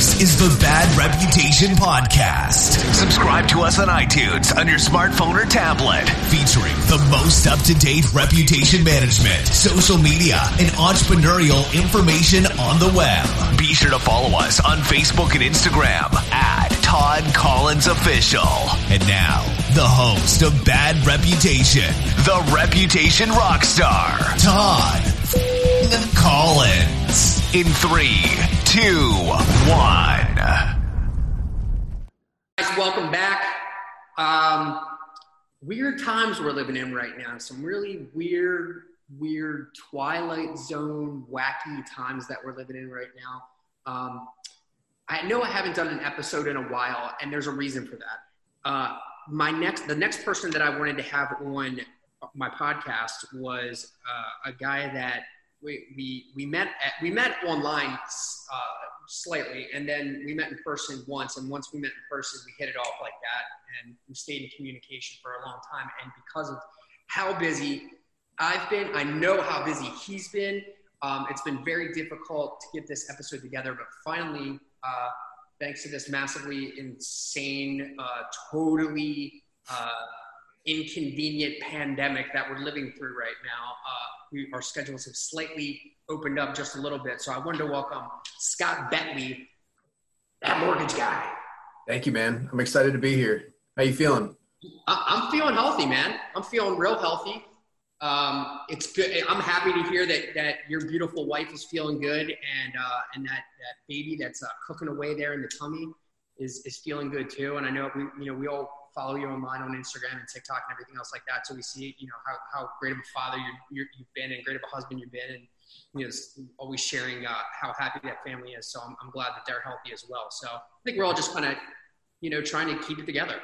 This is the Bad Reputation Podcast. Subscribe to us on iTunes on your smartphone or tablet, featuring the most up to date reputation management, social media, and entrepreneurial information on the web. Be sure to follow us on Facebook and Instagram at Todd Collins Official. And now, the host of Bad Reputation, the Reputation Rockstar, Todd Collins. In three, two, one. Guys, welcome back. Um, weird times we're living in right now. Some really weird, weird Twilight Zone, wacky times that we're living in right now. Um, I know I haven't done an episode in a while, and there's a reason for that. Uh, my next, the next person that I wanted to have on my podcast was uh, a guy that we, we, we met at, we met online uh, slightly, and then we met in person once. And once we met in person, we hit it off like that, and we stayed in communication for a long time. And because of how busy I've been, I know how busy he's been. Um, it's been very difficult to get this episode together, but finally, uh, thanks to this massively insane, uh, totally uh, inconvenient pandemic that we're living through right now, uh, we, our schedules have slightly opened up just a little bit. So I wanted to welcome Scott Bentley, that mortgage guy. Thank you, man. I'm excited to be here. How you feeling? I'm feeling healthy, man. I'm feeling real healthy. Um, it's good. I'm happy to hear that that your beautiful wife is feeling good, and uh, and that that baby that's uh, cooking away there in the tummy is is feeling good too. And I know we you know we all follow you online on Instagram and TikTok and everything else like that. So we see, you know, how, how great of a father you have been and great of a husband you've been. And, you know, always sharing uh, how happy that family is. So I'm, I'm glad that they're healthy as well. So I think we're all just kind of, you know, trying to keep it together.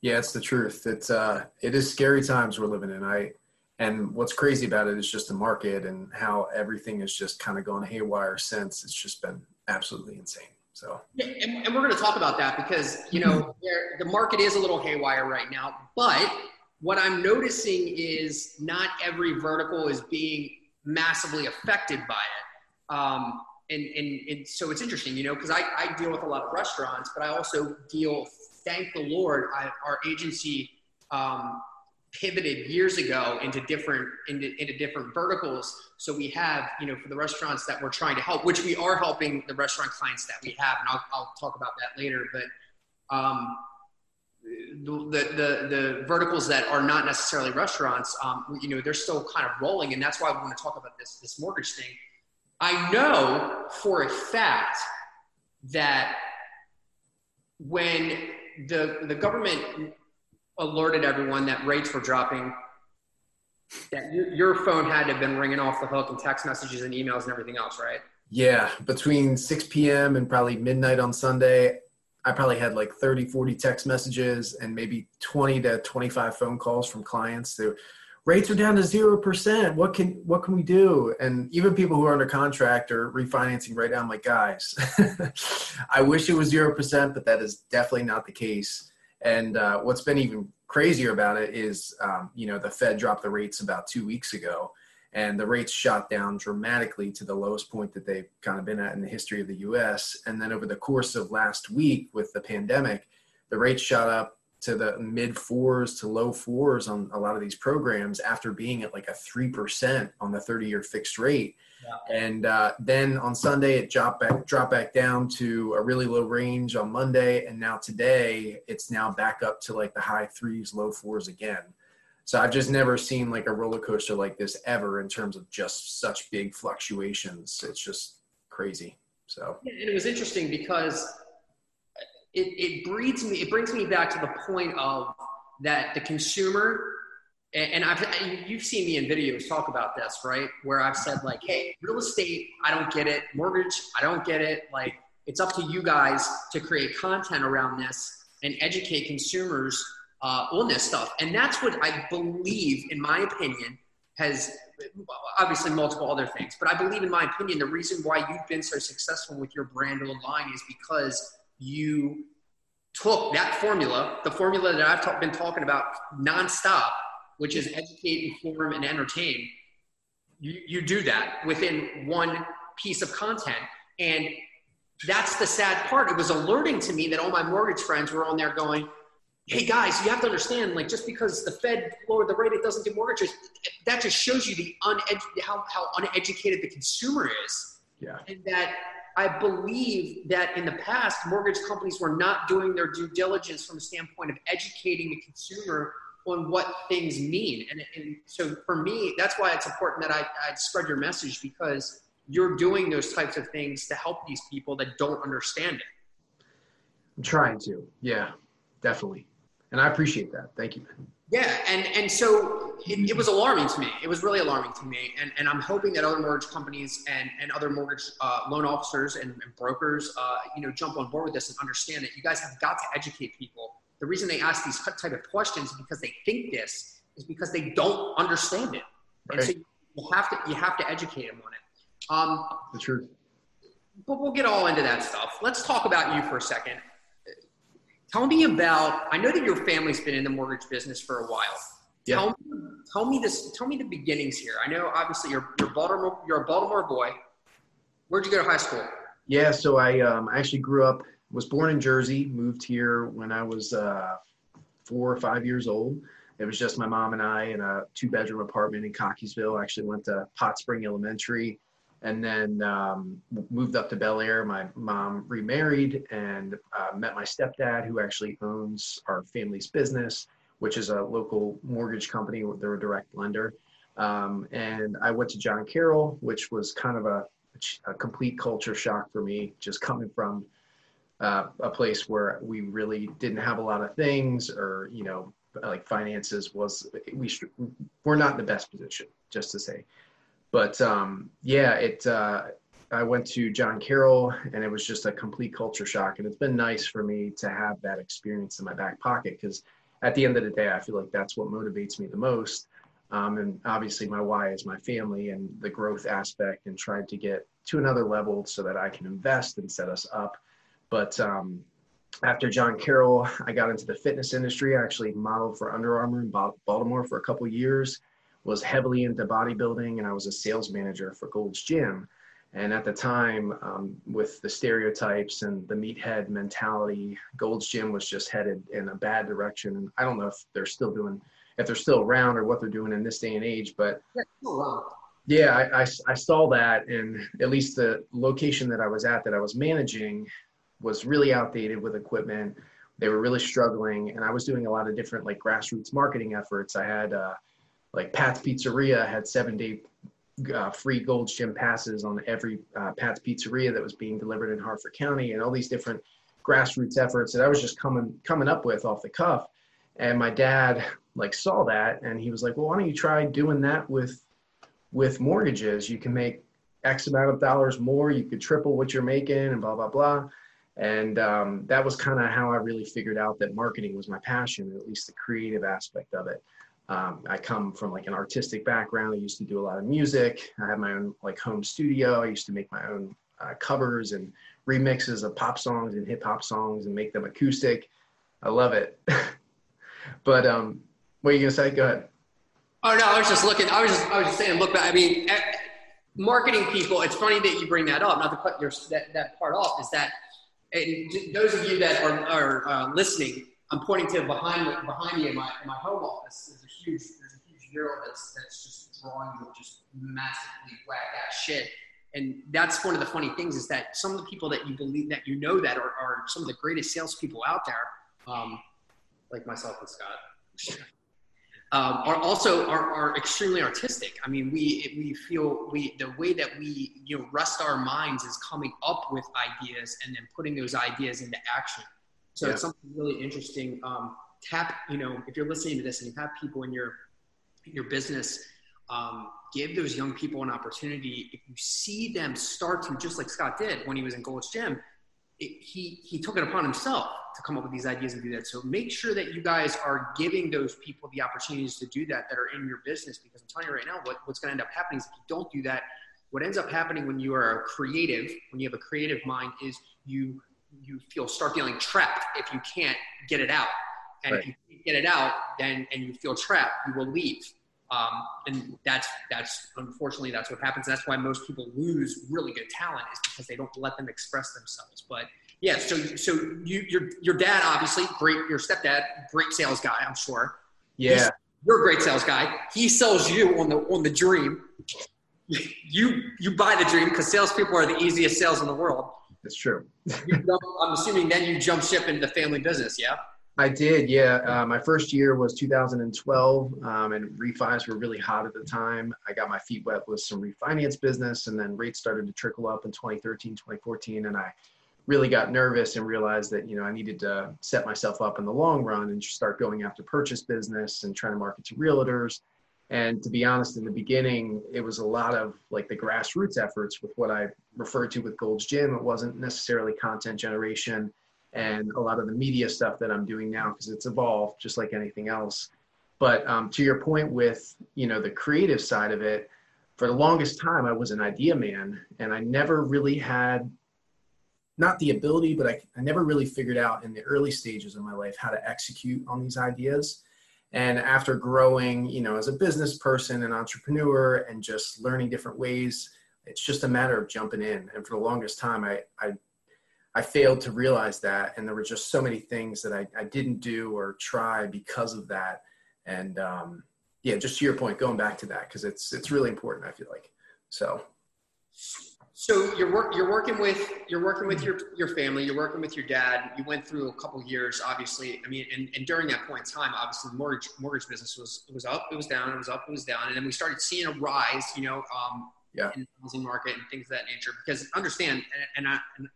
Yeah, it's the truth. It's, uh, it is scary times we're living in. I, and what's crazy about it is just the market and how everything has just kind of gone haywire since. It's just been absolutely insane. So, yeah, and, and, we're going to talk about that because you know the market is a little haywire right now. But what I'm noticing is not every vertical is being massively affected by it. Um, and, and, and so it's interesting, you know, because I, I deal with a lot of restaurants, but I also deal, thank the Lord, I, our agency um, pivoted years ago into different into, into different verticals. So we have you know for the restaurants that we're trying to help which we are helping the restaurant clients that we have and i'll, I'll talk about that later but um, the, the, the verticals that are not necessarily restaurants um, you know they're still kind of rolling and that's why we want to talk about this this mortgage thing. I know for a fact that when the the government alerted everyone that rates were dropping, that your phone had to have been ringing off the hook and text messages and emails and everything else, right? Yeah, between 6 p.m. and probably midnight on Sunday, I probably had like 30, 40 text messages and maybe 20 to 25 phone calls from clients. That rates are down to zero percent. What can what can we do? And even people who are under contract or refinancing right now, I'm like, guys, I wish it was zero percent, but that is definitely not the case. And uh, what's been even crazier about it is, um, you know, the Fed dropped the rates about two weeks ago, and the rates shot down dramatically to the lowest point that they've kind of been at in the history of the U.S. And then over the course of last week with the pandemic, the rates shot up to the mid fours to low fours on a lot of these programs after being at like a 3% on the 30 year fixed rate. And uh, then on Sunday, it dropped back, dropped back down to a really low range on Monday. And now today, it's now back up to like the high threes, low fours again. So I've just never seen like a roller coaster like this ever in terms of just such big fluctuations. It's just crazy. So and it was interesting because it, it breeds me, it brings me back to the point of that the consumer and I've you've seen me in videos talk about this, right? Where I've said like, "Hey, real estate, I don't get it. Mortgage, I don't get it. Like, it's up to you guys to create content around this and educate consumers uh, on this stuff." And that's what I believe, in my opinion, has obviously multiple other things, but I believe, in my opinion, the reason why you've been so successful with your brand online is because you took that formula, the formula that I've t- been talking about nonstop which is educate, inform, and entertain, you, you do that within one piece of content. And that's the sad part. It was alerting to me that all my mortgage friends were on there going, hey guys, you have to understand, like just because the Fed lowered the rate, it doesn't do mortgages. That just shows you the unedu- how, how uneducated the consumer is. Yeah. And that I believe that in the past, mortgage companies were not doing their due diligence from a standpoint of educating the consumer on what things mean. And, and so for me, that's why it's important that I, I spread your message because you're doing those types of things to help these people that don't understand it. I'm trying to. Yeah, definitely. And I appreciate that. Thank you. Yeah, and and so it, it, was alarming to me. It was really alarming to me, and, and I'm hoping that other mortgage companies and, and other mortgage uh, loan officers and, and brokers, uh, you know, jump on board with this and understand that you guys have got to educate people. The reason they ask these type of questions because they think this is because they don't understand it, right. and so you have to you have to educate them on it. Um, the truth. But we'll get all into that stuff. Let's talk about you for a second. Tell me about. I know that your family's been in the mortgage business for a while. Yeah. Tell me, tell me this. Tell me the beginnings here. I know obviously you're you're Baltimore. You're a Baltimore boy. Where'd you go to high school? Yeah, so I um, I actually grew up. Was born in Jersey. Moved here when I was uh, four or five years old. It was just my mom and I in a two bedroom apartment in Cockeysville. I actually went to Pot Spring Elementary and then um, moved up to Bel Air. My mom remarried and uh, met my stepdad, who actually owns our family's business, which is a local mortgage company. They're a direct lender. Um, and I went to John Carroll, which was kind of a, a complete culture shock for me, just coming from uh, a place where we really didn't have a lot of things, or you know, like finances was we we're not in the best position, just to say but um, yeah, it. Uh, I went to John Carroll, and it was just a complete culture shock. And it's been nice for me to have that experience in my back pocket because at the end of the day, I feel like that's what motivates me the most. Um, and obviously, my why is my family and the growth aspect, and trying to get to another level so that I can invest and set us up. But um, after John Carroll, I got into the fitness industry. I actually modeled for Under Armour in Baltimore for a couple years was heavily into bodybuilding and I was a sales manager for Gold's Gym. And at the time, um, with the stereotypes and the meathead mentality, Gold's Gym was just headed in a bad direction. And I don't know if they're still doing, if they're still around or what they're doing in this day and age, but yeah, I, I, I saw that. And at least the location that I was at that I was managing was really outdated with equipment. They were really struggling. And I was doing a lot of different like grassroots marketing efforts. I had, uh, like Pat's Pizzeria had seven day uh, free Gold's Gym passes on every uh, Pat's Pizzeria that was being delivered in Harford County, and all these different grassroots efforts that I was just coming coming up with off the cuff. And my dad like saw that, and he was like, "Well, why don't you try doing that with with mortgages? You can make X amount of dollars more. You could triple what you're making, and blah blah blah." And um, that was kind of how I really figured out that marketing was my passion, at least the creative aspect of it. Um, I come from like an artistic background. I used to do a lot of music. I have my own like home studio. I used to make my own uh, covers and remixes of pop songs and hip hop songs and make them acoustic. I love it. but um, what are you gonna say? Go ahead. Oh no, I was just looking. I was just I was just saying. Look, back. I mean, marketing people. It's funny that you bring that up. Not to cut your that, that part off. Is that and those of you that are, are uh, listening, I'm pointing to behind me, behind me in my in my home office There's a huge there's a huge mural that's that's just drawing you just massively whack ass shit. And that's one of the funny things is that some of the people that you believe that you know that are, are some of the greatest salespeople out there, um, like myself and Scott, um, are also are, are extremely artistic. I mean, we we feel we the way that we you know rest our minds is coming up with ideas and then putting those ideas into action. So yeah. it's something really interesting. Um, tap, you know, if you're listening to this and you have people in your your business, um, give those young people an opportunity. If you see them start to, just like Scott did when he was in Gold's Gym, it, he he took it upon himself to come up with these ideas and do that. So make sure that you guys are giving those people the opportunities to do that that are in your business. Because I'm telling you right now, what, what's going to end up happening is if you don't do that, what ends up happening when you are a creative, when you have a creative mind, is you you feel start feeling trapped if you can't get it out and right. if you get it out, then and you feel trapped, you will leave. Um, and that's that's unfortunately that's what happens. That's why most people lose really good talent is because they don't let them express themselves. But yeah, so so you your your dad obviously great, your stepdad great sales guy, I'm sure. Yeah, He's, you're a great sales guy. He sells you on the on the dream. You you buy the dream because salespeople are the easiest sales in the world. That's true. jump, I'm assuming then you jump ship into family business, yeah. I did, yeah. Uh, my first year was 2012, um, and refis were really hot at the time. I got my feet wet with some refinance business, and then rates started to trickle up in 2013, 2014, and I really got nervous and realized that you know I needed to set myself up in the long run and start going after purchase business and trying to market to realtors. And to be honest, in the beginning, it was a lot of like the grassroots efforts with what I referred to with Gold's Gym. It wasn't necessarily content generation and a lot of the media stuff that I'm doing now because it's evolved just like anything else. But um, to your point with you know the creative side of it, for the longest time I was an idea man, and I never really had not the ability, but I, I never really figured out in the early stages of my life how to execute on these ideas. And after growing, you know, as a business person and entrepreneur and just learning different ways, it's just a matter of jumping in. And for the longest time, I, I I failed to realize that. And there were just so many things that I, I didn't do or try because of that. And um, yeah, just to your point, going back to that, because it's, it's really important, I feel like. So. So you're work, you're working with you're working with your your family. You're working with your dad. You went through a couple years, obviously. I mean, and, and during that point in time, obviously, the mortgage mortgage business was was up, it was down, it was up, it was down, and then we started seeing a rise. You know, um, yeah. in the housing market and things of that nature. Because understand, and, and I, and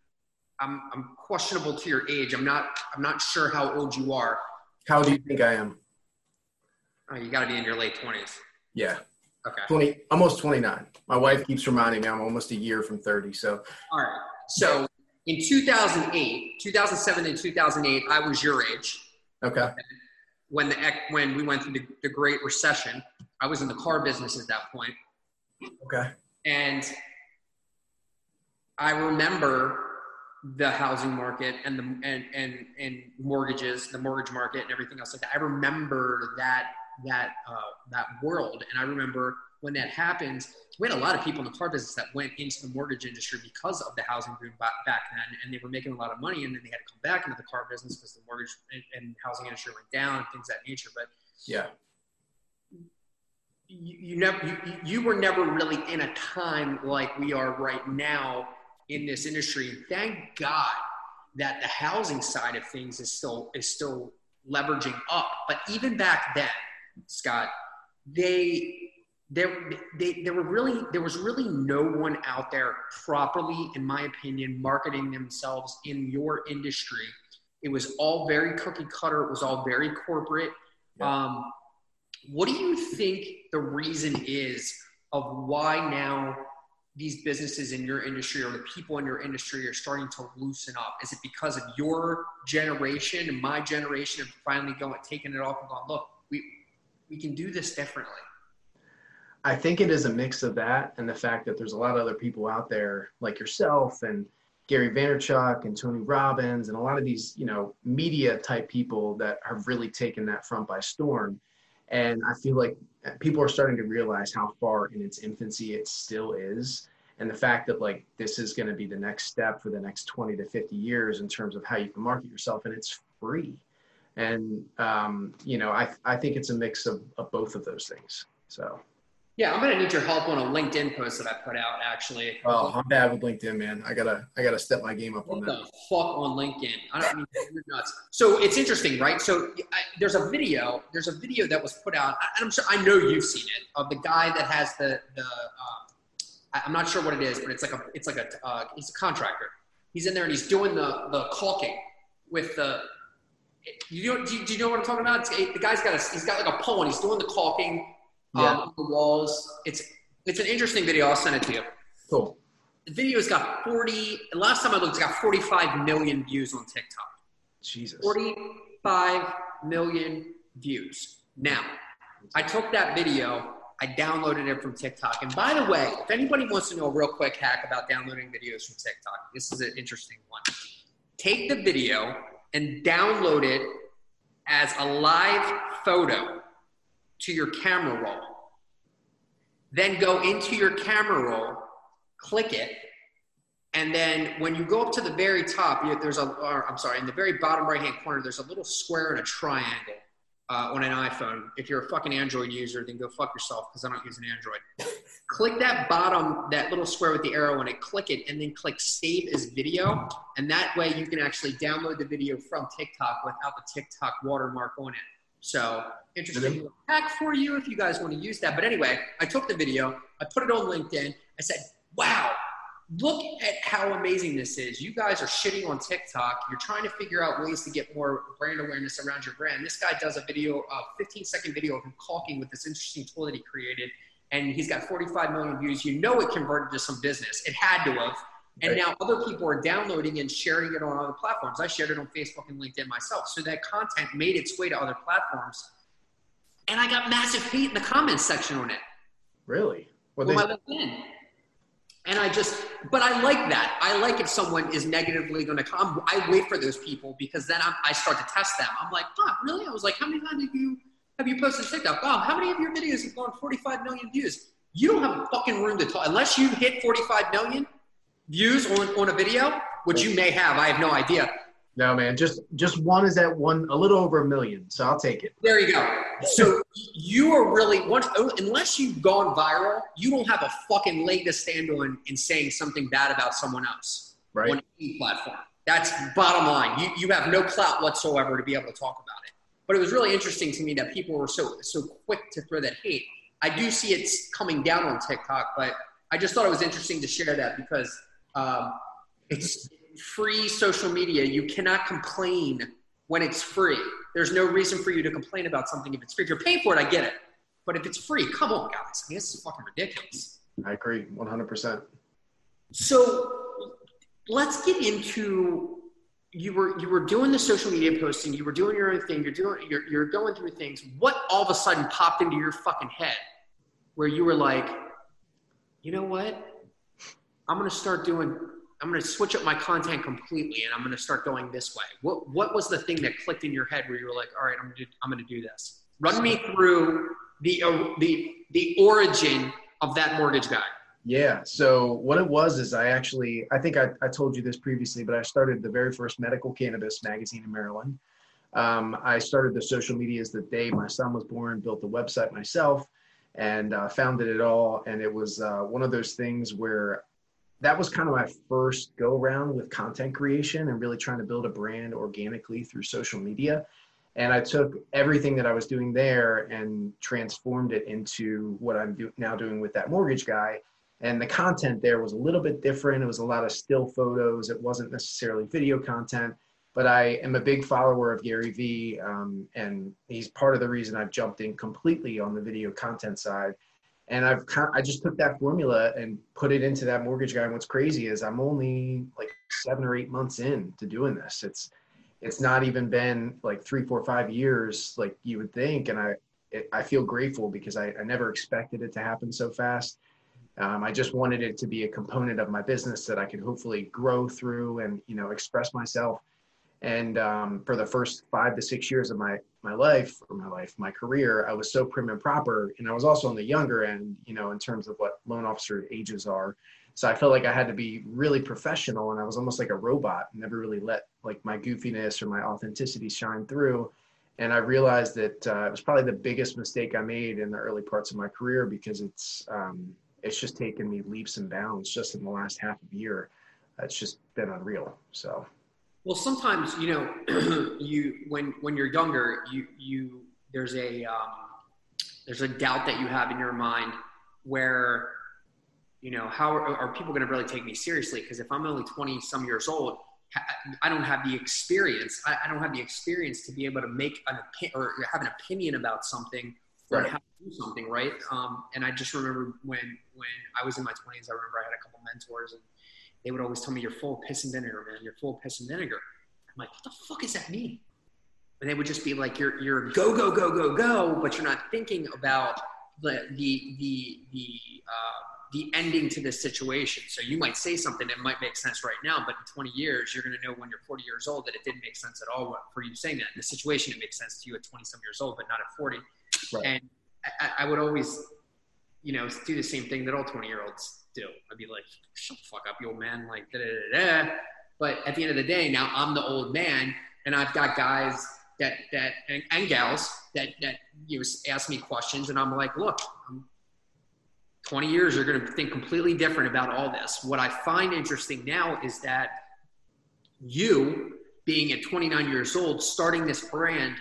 I'm, I'm questionable to your age. I'm not, I'm not sure how old you are. How do you think I am? Oh, you got to be in your late 20s. Yeah. Okay. 20, almost 29. My wife keeps reminding me I'm almost a year from 30. So, all right. So in 2008, 2007 and 2008, I was your age. Okay. When the when we went through the, the Great Recession, I was in the car business at that point. Okay. And I remember the housing market and the and and and mortgages, the mortgage market, and everything else like that. I remember that that uh, that world, and I remember when that happened. We had a lot of people in the car business that went into the mortgage industry because of the housing boom back, then, and they were making a lot of money, and then they had to come back into the car business because the mortgage and, and housing industry went down and things of that nature. But yeah, you, you never you, you were never really in a time like we are right now in this industry. And thank God that the housing side of things is still is still leveraging up. But even back then, Scott, they there they, there were really there was really no one out there properly, in my opinion, marketing themselves in your industry. It was all very cookie cutter. It was all very corporate. Yeah. Um, what do you think the reason is of why now these businesses in your industry or the people in your industry are starting to loosen up? Is it because of your generation and my generation have finally going taking it off and gone, look, we can do this differently? I think it is a mix of that and the fact that there's a lot of other people out there like yourself and Gary Vaynerchuk and Tony Robbins and a lot of these, you know, media type people that have really taken that front by storm. And I feel like people are starting to realize how far in its infancy it still is and the fact that like this is going to be the next step for the next 20 to 50 years in terms of how you can market yourself and it's free and um, you know I, I think it's a mix of, of both of those things so. Yeah i'm going to need your help on a linkedin post that i put out actually. Oh i'm bad with linkedin man. I gotta i gotta step my game up what on that. the fuck on linkedin? I don't mean you're nuts. So it's interesting right? So I, there's a video there's a video that was put out I, i'm sure i know you've seen it of the guy that has the the uh, I'm not sure what it is, but it's like a it's like a uh, he's a contractor. He's in there and he's doing the the caulking with the. You know, do, you, do you know what I'm talking about? It's, the guy's got a he's got like a pole and he's doing the caulking um, yeah. on the walls. It's it's an interesting video. I'll send it to you. Cool. The video's got 40. Last time I looked, it's got 45 million views on TikTok. Jesus. 45 million views. Now, I took that video I downloaded it from TikTok. And by the way, if anybody wants to know a real quick hack about downloading videos from TikTok, this is an interesting one. Take the video and download it as a live photo to your camera roll. then go into your camera roll, click it, and then when you go up to the very top, there's a, or, I'm sorry, in the very bottom right hand corner, there's a little square and a triangle uh, on an iPhone. If you're a fucking Android user, then go fuck yourself because I don't use an Android. click that bottom, that little square with the arrow in it, click it, and then click save as video. And that way you can actually download the video from TikTok without the TikTok watermark on it. So interesting hack for you if you guys want to use that. But anyway, I took the video, I put it on LinkedIn. I said, wow, look at how amazing this is. You guys are shitting on TikTok. You're trying to figure out ways to get more brand awareness around your brand. This guy does a video, a 15 second video of him caulking with this interesting tool that he created. And he's got 45 million views. You know it converted to some business. It had to have. And now other people are downloading and sharing it on other platforms. I shared it on Facebook and LinkedIn myself. So that content made its way to other platforms. And I got massive hate in the comments section on it. Really? Well, they- my LinkedIn. And I just, but I like that. I like if someone is negatively going to come. I wait for those people because then I'm, i start to test them. I'm like, oh, really? I was like, how many times have you have you posted TikTok? Oh, how many of your videos have gone 45 million views? You don't have a fucking room to talk unless you hit 45 million views on, on a video, which you may have. I have no idea. No, man, just just one is at one, a little over a million. So I'll take it. There you go. So you are really once unless you've gone viral, you don't have a fucking leg to stand on in saying something bad about someone else right. on any platform. That's bottom line. You you have no clout whatsoever to be able to talk about it. But it was really interesting to me that people were so so quick to throw that hate. I do see it's coming down on TikTok, but I just thought it was interesting to share that because um, it's free social media. You cannot complain when it's free. There's no reason for you to complain about something if it's free. If you're paying for it, I get it. But if it's free, come on, guys. I mean, this is fucking ridiculous. I agree, 100%. So let's get into you were you were doing the social media posting, you were doing your own thing, you're doing you're you're going through things. What all of a sudden popped into your fucking head where you were like, you know what? I'm gonna start doing I'm going to switch up my content completely and I'm going to start going this way. What, what was the thing that clicked in your head where you were like, all right, I'm going to do, I'm going to do this. Run me through the, uh, the, the origin of that mortgage guy. Yeah. So what it was is I actually, I think I, I told you this previously, but I started the very first medical cannabis magazine in Maryland. Um, I started the social medias the day my son was born, built the website myself and uh, founded it all. And it was uh, one of those things where that was kind of my first go around with content creation and really trying to build a brand organically through social media. And I took everything that I was doing there and transformed it into what I'm do- now doing with that mortgage guy. And the content there was a little bit different. It was a lot of still photos. It wasn't necessarily video content, but I am a big follower of Gary Vee. Um, and he's part of the reason I've jumped in completely on the video content side and I've I just took that formula and put it into that mortgage guy. And what's crazy is I'm only like seven or eight months in to doing this. It's it's not even been like three, four, five years like you would think, and I it, I feel grateful because I, I never expected it to happen so fast. Um, I just wanted it to be a component of my business that I could hopefully grow through and you know express myself. And um, for the first five to six years of my my life or my life, my career, I was so prim and proper, and I was also on the younger end, you know, in terms of what loan officer ages are. So I felt like I had to be really professional, and I was almost like a robot. Never really let like my goofiness or my authenticity shine through. And I realized that uh, it was probably the biggest mistake I made in the early parts of my career because it's um, it's just taken me leaps and bounds just in the last half of year. It's just been unreal. So well, sometimes you know, you when when you're younger, you you there's a um, there's a doubt that you have in your mind where you know how are, are people going to really take me seriously? Because if I'm only 20 some years old, I don't have the experience. I, I, don't have the experience to be able to make an opinion or have an opinion about something or how to do something, right? Um, and I just remember when when I was in my 20s, I remember I had a couple mentors and they would always tell me, You're full of piss and vinegar, man. You're full of piss and vinegar. I'm like, What the fuck does that mean? And they would just be like, You're, you're go, go, go, go, go, but you're not thinking about the, the, the, the, uh, the ending to this situation. So you might say something that might make sense right now, but in 20 years, you're going to know when you're 40 years old that it didn't make sense at all for you saying that. In the situation, it makes sense to you at 20 some years old, but not at 40. Right. And I, I, would always you know, do the same thing that all 20 year olds do. I'd be like, shut the fuck up, you old man. Like, da da da da. But at the end of the day, now I'm the old man, and I've got guys that that and, and gals that that you know, ask me questions, and I'm like, look, I'm 20 years, you're going to think completely different about all this. What I find interesting now is that you, being at 29 years old, starting this brand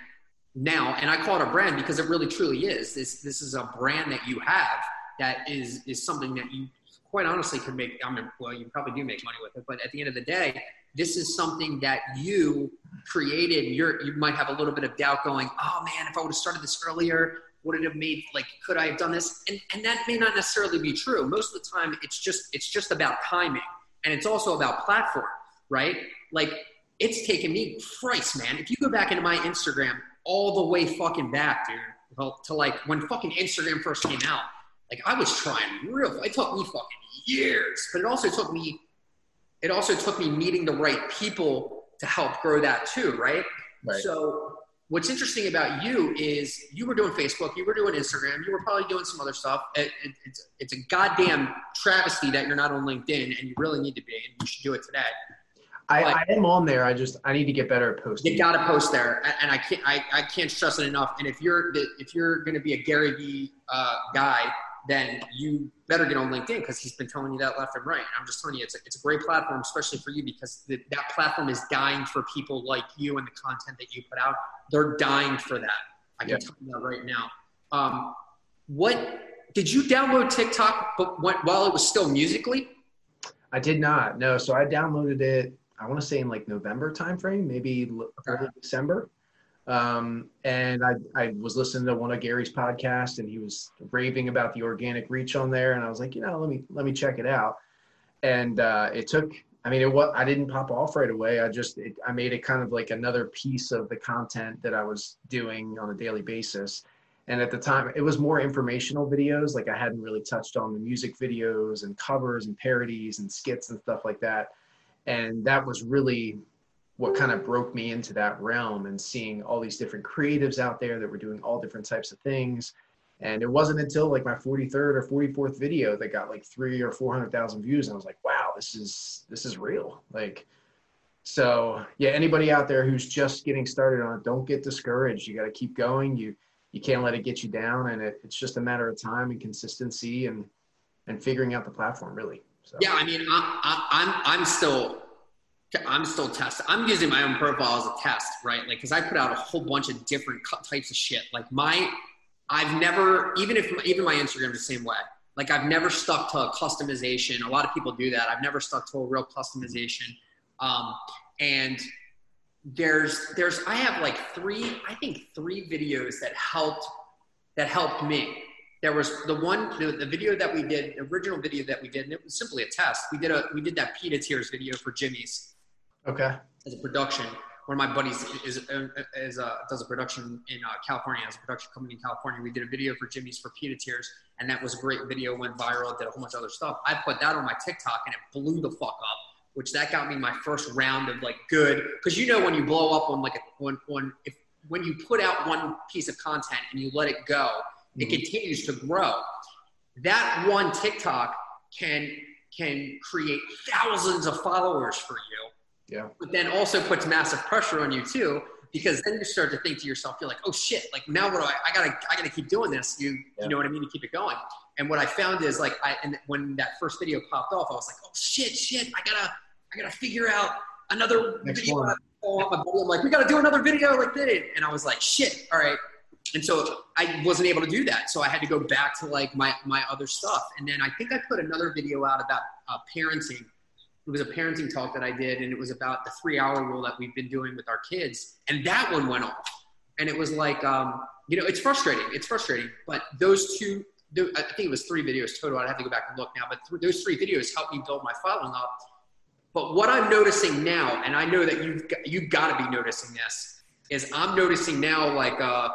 now, and I call it a brand because it really truly is. This this is a brand that you have that is is something that you quite honestly could make. I mean, well, you probably do make money with it, but at the end of the day, this is something that you created. You're you might have a little bit of doubt, going, "Oh man, if I would have started this earlier, would it have made like could I have done this?" And and that may not necessarily be true. Most of the time, it's just it's just about timing, and it's also about platform, right? Like it's taken me, Christ, man. If you go back into my Instagram all the way fucking back, dude, to like when fucking Instagram first came out, like I was trying real. It took me fucking years, but it also took me. It also took me meeting the right people to help grow that too, right? Right. So what's interesting about you is you were doing Facebook, you were doing Instagram, you were probably doing some other stuff. It, it, it's, it's a goddamn travesty that you're not on LinkedIn and you really need to be, and you should do it today. I, I am on there. I just I need to get better at posting. You got to post there, and- I can't I, I can't stress it enough. And if you're the- if you're to be a Gary Vee uh, guy, then you better get on LinkedIn because he's been telling you that left and right. And I'm just telling you, it's a, it's a great platform, especially for you because the, that platform is dying for people like you and the content that you put out. They're dying for that. I can Yeah. tell you that right now. Um, what did you download TikTok? But when, while it was still Musical.ly, I did not. No, so I downloaded it. I want to say in like November timeframe, maybe l- early December. Um, and I, I was listening to one of Gary's podcasts, and he was raving about the organic reach on there, and I was like, you know, let me let me check it out. And uh, it took. I mean, it was. I didn't pop off right away. I just it, I made it kind of like another piece of the content that I was doing on a daily basis. And at the time, it was more informational videos. Like I hadn't really touched on the music videos and covers and parodies and skits and stuff like that. And that was really what kind of broke me into that realm and seeing all these different creatives out there that were doing all different types of things. And it wasn't until like my 43rd or 44th video that got like three or 400,000 views. And I was like, wow, this is, this is real. Like, so yeah, anybody out there who's just getting started on it, don't get discouraged. You got to keep going. You, you can't let it get you down. And it, it's just a matter of time and consistency and, and figuring out the platform really. So Yeah, I mean, I, I, I'm I'm still I'm still testing. I'm using my own profile as a test, right? Like, because I put out a whole bunch of different types of shit. Like my, I've never even if even my Instagram the same way. Like I've never stuck to a customization. A lot of people do that. I've never stuck to a real customization. Um, and there's there's I have like three I think three videos that helped that helped me. There was the one the, the video that we did, the original video that we did, and it was simply a test. We did a we did that Pita Tears video for Jimmy's okay. as a production. One of my buddies is, is, is uh, does a production in uh, California, has a production company in California. We did a video for Jimmy's for Pita Tears, and that was a great video. Went viral, did a whole bunch of other stuff. I put that on my TikTok, and it blew the fuck up. Which that got me my first round of like good, because you know when you blow up on like a when when if when you put out one piece of content and you let it go, it Mhm. continues to grow. That one TikTok can can create thousands of followers for you Yeah. but then also puts massive pressure on you too because then you start to think to yourself you're like oh shit like now what do i i gotta i gotta keep doing this you Yeah. you know what i mean to keep it going and what i found is like i and when that first video popped off i was like oh shit shit i gotta i gotta figure out another Next video one. I'm like we gotta do another video like that and i was like shit all right and so I wasn't able to do that. So I had to go back to like my, my other stuff. And then I think I put another video out about uh, parenting. It was a parenting talk that I did, and it was about the three hour rule that we've been doing with our kids. And that one went off. And it was like, um, you know, it's frustrating. It's frustrating. But those two, I think it was three videos total. I'd have to go back and look now. But th- those three videos helped me build my following up. But what I'm noticing now, and I know that you've got, you've got to be noticing this, is I'm noticing now like uh,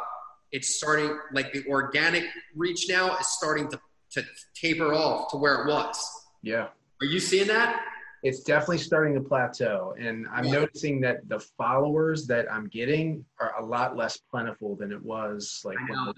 it's starting like the organic reach now is starting to, to taper off to where it was. Yeah. Are you seeing that? It's definitely starting to plateau. And I'm Yeah. noticing that the followers that I'm getting are a lot less plentiful than it was like I when know.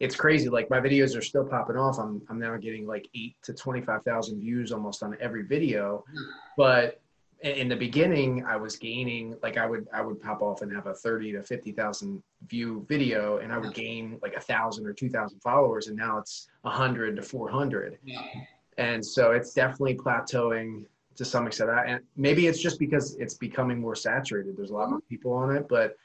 it's crazy. Like my videos are still popping off. I'm I'm now getting like eight to twenty five thousand views almost on every video. Hmm. But in the beginning, I was gaining like I would I would pop off and have a thirty to fifty thousand view video, and I would gain like a thousand or two thousand followers, and now it's a hundred to four hundred. Yeah. And so it's definitely plateauing to some extent. I- And maybe it's just because it's becoming more saturated. There's a lot more people on it, but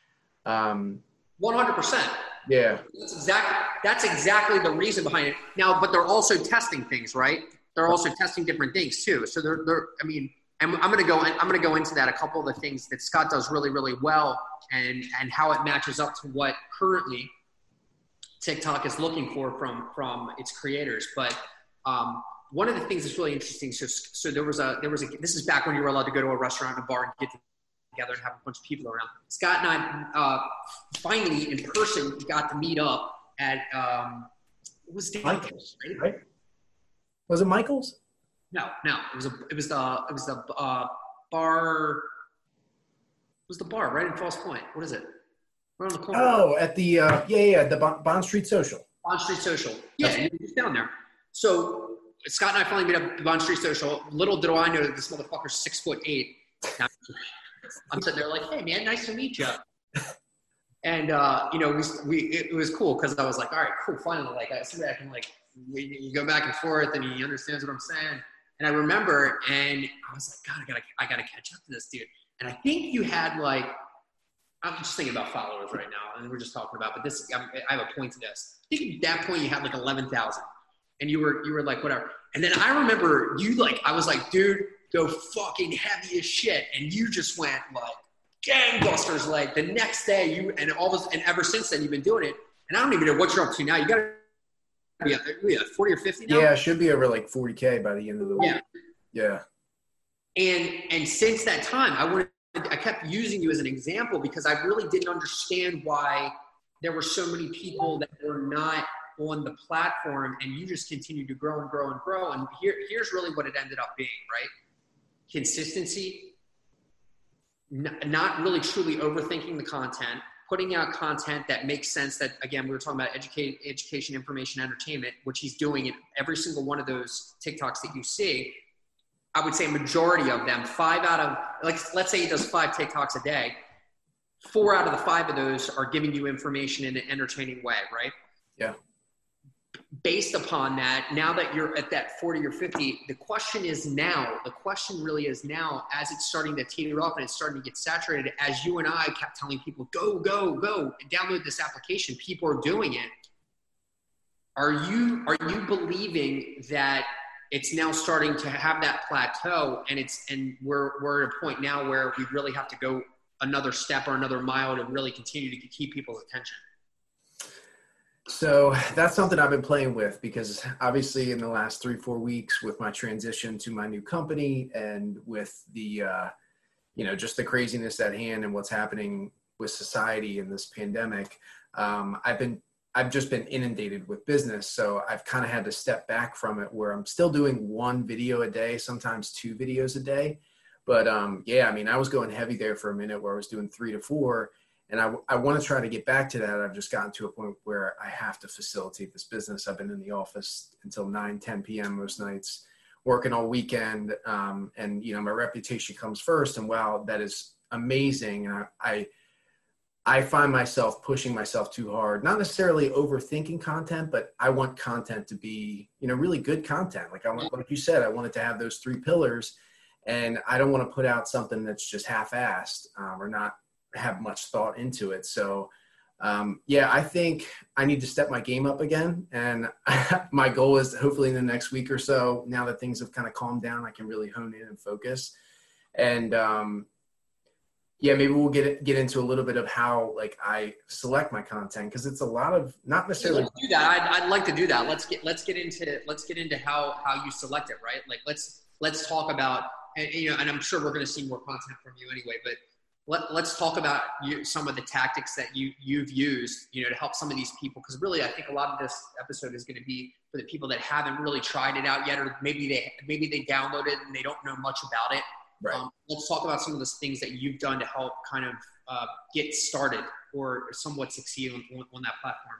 um, One hundred percent. yeah, That's exactly that's exactly the reason behind it. Now, but they're also testing things, right? They're also testing different things too. So they're they're. I mean, I'm, I'm gonna go. I'm gonna go into that. A couple of the things that Scott does really really well, and and how it matches up to what currently TikTok is looking for from from its creators. But um, one of the things that's really interesting. So so there was a there was a. This is back when you were allowed to go to a restaurant and a bar and get together and have a bunch of people around. Scott and I uh, finally in person got to meet up at um, it was Michaels, right? right? Was it Michaels? No, no, it was a it was the it was the uh, bar. It was the bar right in Fells Point? What is it? Right on the corner. Oh, at the uh, yeah, yeah, the Bond, Street Social. Bond Street Social. Yeah, just down there. So Scott and I finally meet up Bond Street Social. Little did I know that this motherfucker's six foot eight. I'm sitting there like, hey man, nice to meet you. And uh, you know, we, we it was cool because I was like, all right, cool, finally, like I see I can like we, you go back and forth and he understands what I'm saying. And I remember, and I was like, God, I gotta I gotta catch up to this dude. And I think you had like I'm just thinking about followers right now, and we're just talking about. But this, I have a point to this. I think at that point you had like eleven thousand, and you were you were like whatever. And then I remember you like I was like, dude, go fucking heavy as shit, and you just went like gangbusters. Like the next day, you and all this, and ever since then you've been doing it. And I don't even know what you're up to now. You got to be at, be forty or fifty now. Yeah, it should be over like 40k by the end of the week. Yeah. Yeah. And and since that time, I wanted I kept using you as an example because I really didn't understand why there were so many people that were not on the platform, and you just continue to grow and grow and grow. And here here's really what it ended up being, right? Consistency, n- not really truly overthinking the content, putting out content that makes sense. That again, we were talking about educate, education, information, entertainment, which he's doing in every single one of those TikToks that you see. I would say majority of them, five out of like let's say he does five TikToks a day, four out of the five of those are giving you information in an entertaining way, right? Yeah. Based upon that, now that you're at that 40 or 50, the question is now, the question really is now, as it's starting to teeter up and it's starting to get saturated, as you and I kept telling people, go, go, go, download this application, people are doing it. Are you are you believing that it's now starting to have that plateau and it's and we're we're at a point now where we really have to go another step or another mile to really continue to keep people's attention So that's something I've been playing with because obviously in the last three, four weeks with my transition to my new company and with the, uh, you know, just the craziness at hand and what's happening with society in this pandemic, um, I've been, I've just been inundated with business. So I've kind of had to step back from it where I'm still doing one video a day, sometimes two videos a day. But um, yeah, I mean, I was going heavy there for a minute where I was doing three to four and I, I want to try to get back to that. I've just gotten to a point where I have to facilitate this business. I've been in the office until 9, 10 p.m. most nights, working all weekend. Um, and, you know, my reputation comes first. And wow, that is amazing. And I, I, I find myself pushing myself too hard, not necessarily overthinking content, but I want content to be, you know, really good content. Like I like you said, I wanted to have those three pillars and I don't want to put out something that's just half-assed um, or not have much thought into it. So, um, yeah, I think I need to step my game up again. And my goal is hopefully in the next week or so, now that things have kind of calmed down, I can really hone in and focus. And um, yeah, maybe we'll get get into a little bit of how like I select my content because it's a lot of not necessarily. Let's do that. I'd, I'd like to do that. Let's get let's get into let's get into how how you select it, right? Like let's let's talk about and you know, and I'm sure we're going to see more content from you anyway, but let, let's talk about you, some of the tactics that you you've used you know to help some of these people because really i think a lot of this episode is going to be for the people that haven't really tried it out yet or maybe they maybe they downloaded it and they don't know much about it Right. um, let's talk about some of those things that you've done to help kind of uh, get started or somewhat succeed on, on, on that platform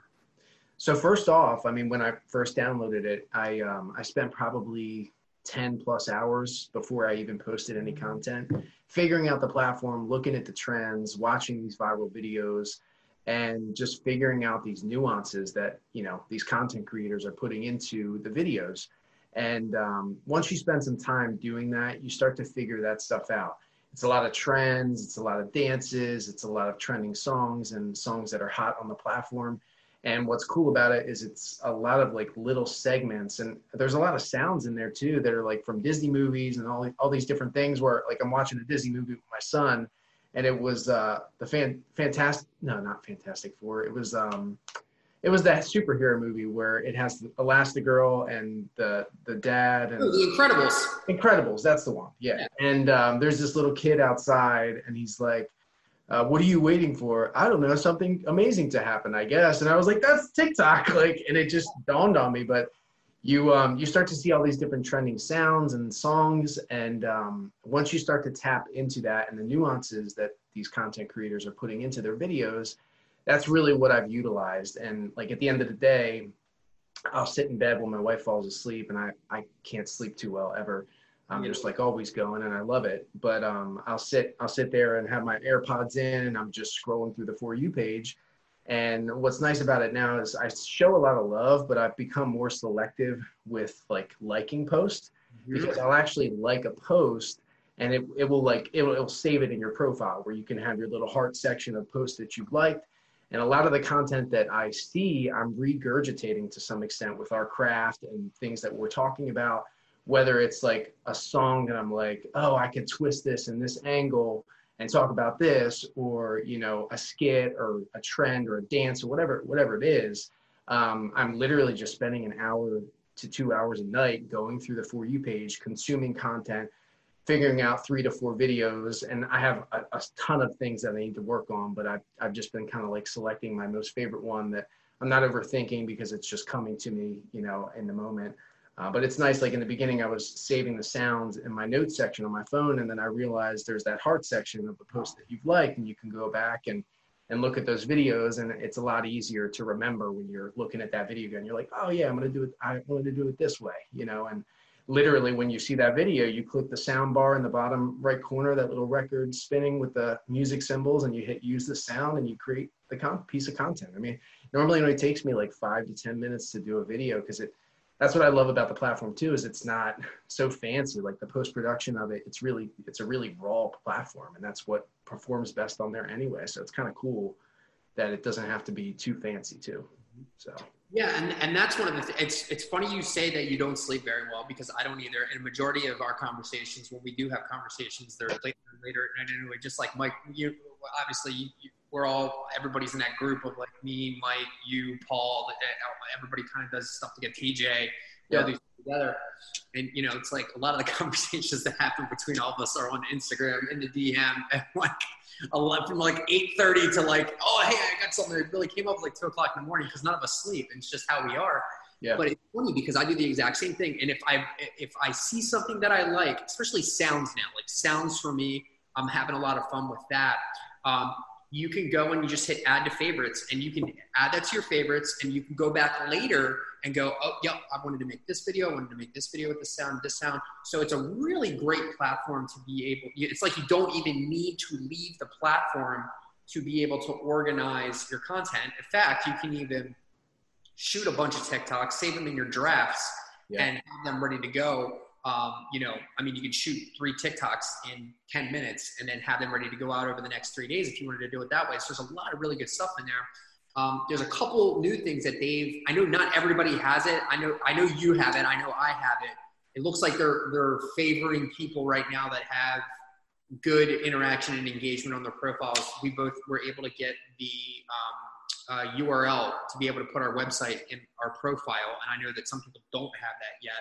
So first off, I mean, when I first downloaded it, I um, I spent probably 10 plus hours before I even posted any content, figuring out the platform, looking at the trends, watching these viral videos, and just figuring out these nuances that you know these content creators are putting into the videos. And um, once you spend some time doing that, you start to figure that stuff out. It's a lot of trends, it's a lot of dances, it's a lot of trending songs and songs that are hot on the platform. And what's cool about it is it's a lot of like little segments, and there's a lot of sounds in there too that are like from Disney movies and all all these different things. Where like I'm watching a Disney movie with my son, and it was uh, the fan fantastic no not Fantastic Four. It was um, it was that superhero movie where it has the Elastigirl and the the dad and oh, the Incredibles. Incredibles, that's the one. Yeah. yeah. And um, there's this little kid outside, and he's like, uh, "What are you waiting for?" I don't know, something amazing to happen, I guess. And I was like, "That's TikTok!" Like, and it just dawned on me. But you um, you start to see all these different trending sounds and songs, and um, once you start to tap into that and the nuances that these content creators are putting into their videos that's really what I've utilized. And like at the end of the day, I'll sit in bed when my wife falls asleep and I, I can't sleep too well ever. I'm just like always going and I love it. But um, I'll sit I'll sit there and have my AirPods in and I'm just scrolling through the for you page. And what's nice about it now is I show a lot of love, but I've become more selective with like liking posts mm-hmm. because I'll actually like a post and it, it will like it will, it will save it in your profile where you can have your little heart section of posts that you've liked and a lot of the content that I see, I'm regurgitating to some extent with our craft and things that we're talking about. Whether it's like a song that I'm like, oh, I could twist this in this angle and talk about this, or you know, a skit or a trend or a dance or whatever, whatever it is. Um, I'm literally just spending an hour to two hours a night going through the for you page, consuming content, figuring out three to four videos and i have a, a, ton of things that i need to work on but i've, I've just been kind of like selecting my most favorite one that i'm not overthinking because it's just coming to me you know in the moment uh, but it's nice like in the beginning i was saving the sounds in my notes section on my phone and then i realized there's that heart section of the post that you've liked and you can go back and and look at those videos and it's a lot easier to remember when you're looking at that video again you're like oh yeah i'm to do it i wanted to do it this way you know and literally when you see that video, you click the sound bar in the bottom right corner, that little record spinning with the music symbols, and you hit use the sound and you create the con- piece of content. I mean, normally it only takes me like five to 10 minutes to do a video because it, that's what I love about the platform too, is it's not so fancy, like the post-production of it, it's really, it's a really raw platform and that's what performs best on there anyway. So it's kind of cool that it doesn't have to be too fancy too. So. Yeah, and, and that's one of the. Th- it's it's funny you say that you don't sleep very well because I don't either. And a majority of our conversations, when we do have conversations, they're later later at night anyway. Just like Mike, you obviously you, we're all everybody's in that group of like me, Mike, you, Paul. Everybody kind of does stuff to get TJ. Yeah. Together, and you know, it's like a lot of the conversations that happen between all of us are on Instagram in the DM, and like 11, from like 8.30 to like, oh, hey, I got something that really came up like 2 o'clock in the morning because none of us sleep. And it's just how we are. Yeah. But it's funny because I do the exact same thing. And if I if I see something that I like, especially sounds now, like sounds for me, I'm having a lot of fun with that. Um, you can go and you just hit add to favorites and you can add that to your favorites and you can go back later and go, oh, yep, I wanted to make this video. I wanted to make this video with this sound, this sound. So it's a really great platform to be able, it's like you don't even need to leave the platform to be able to organize your content. In fact, you can even shoot a bunch of TikToks, save them in your drafts yeah. and have them ready to go um, you know, I mean, you could shoot three TikToks in 10 minutes and then have them ready to go out over the next three days if you wanted to do it that way. So there's a lot of really good stuff in there. Um, there's a couple new things that they've. I know not everybody has it. I know. I know you have it. I know I have it. It looks like they're they're favoring people right now that have good interaction and engagement on their profiles. We both were able to get the um, uh, URL to be able to put our website in our profile, and I know that some people don't have that yet.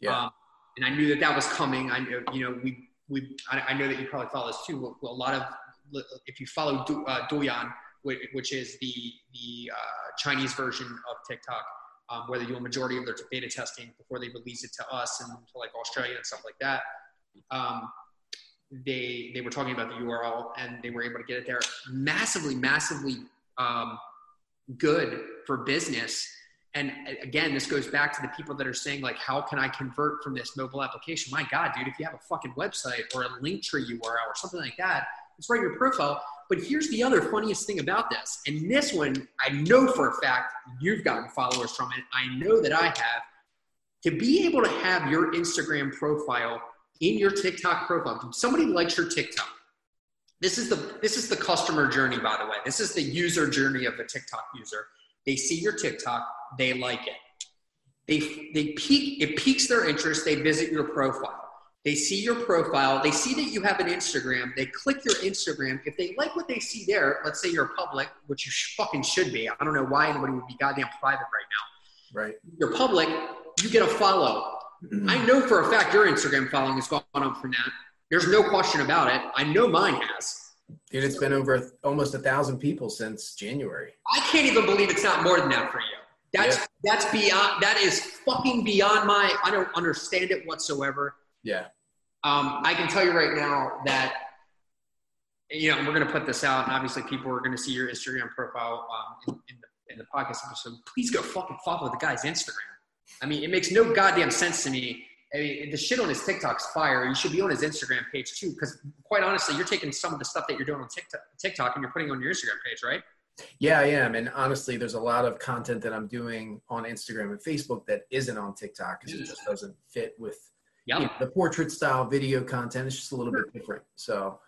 Yeah. Um, and I knew that that was coming. I knew, you know, we, we, I, I know that you probably follow this too. A lot of, if you follow du, uh, Douyin, which is the, the uh, Chinese version of TikTok, um, where they do a majority of their beta testing before they release it to us and to like Australia and stuff like that. Um, they, they were talking about the URL and they were able to get it there massively, massively um, good for business. And again, this goes back to the people that are saying, like, how can I convert from this mobile application? My God, dude, if you have a fucking website or a Linktree URL or something like that, it's right in your profile. But here's the other funniest thing about this. And this one, I know for a fact you've gotten followers from it. I know that I have. To be able to have your Instagram profile in your TikTok profile, somebody likes your TikTok. This is the this is the customer journey, by the way. This is the user journey of a TikTok user. They see your TikTok, they like it. They they peak it piques their interest. They visit your profile. They see your profile. They see that you have an Instagram. They click your Instagram. If they like what they see there, let's say you're public, which you fucking should be. I don't know why anybody would be goddamn private right now. Right. You're public. You get a follow. Mm-hmm. I know for a fact your Instagram following has gone up from that. There's no question about it. I know mine has. Dude, it's been over almost a thousand people since January. I can't even believe it's not more than that for you. That's yeah. that's beyond. That is fucking beyond my. I don't understand it whatsoever. Yeah. Um, I can tell you right now that you know we're going to put this out, and obviously people are going to see your Instagram profile um, in, in, the, in the podcast episode. Please go fucking follow the guy's Instagram. I mean, it makes no goddamn sense to me I mean, the shit on his TikTok's fire. You should be on his Instagram page too, because quite honestly, you're taking some of the stuff that you're doing on TikTok, TikTok and you're putting on your Instagram page, right? Yeah, I am. And honestly, there's a lot of content that I'm doing on Instagram and Facebook that isn't on TikTok because it just doesn't fit with yep. you know, the portrait style video content. It's just a little bit different. So,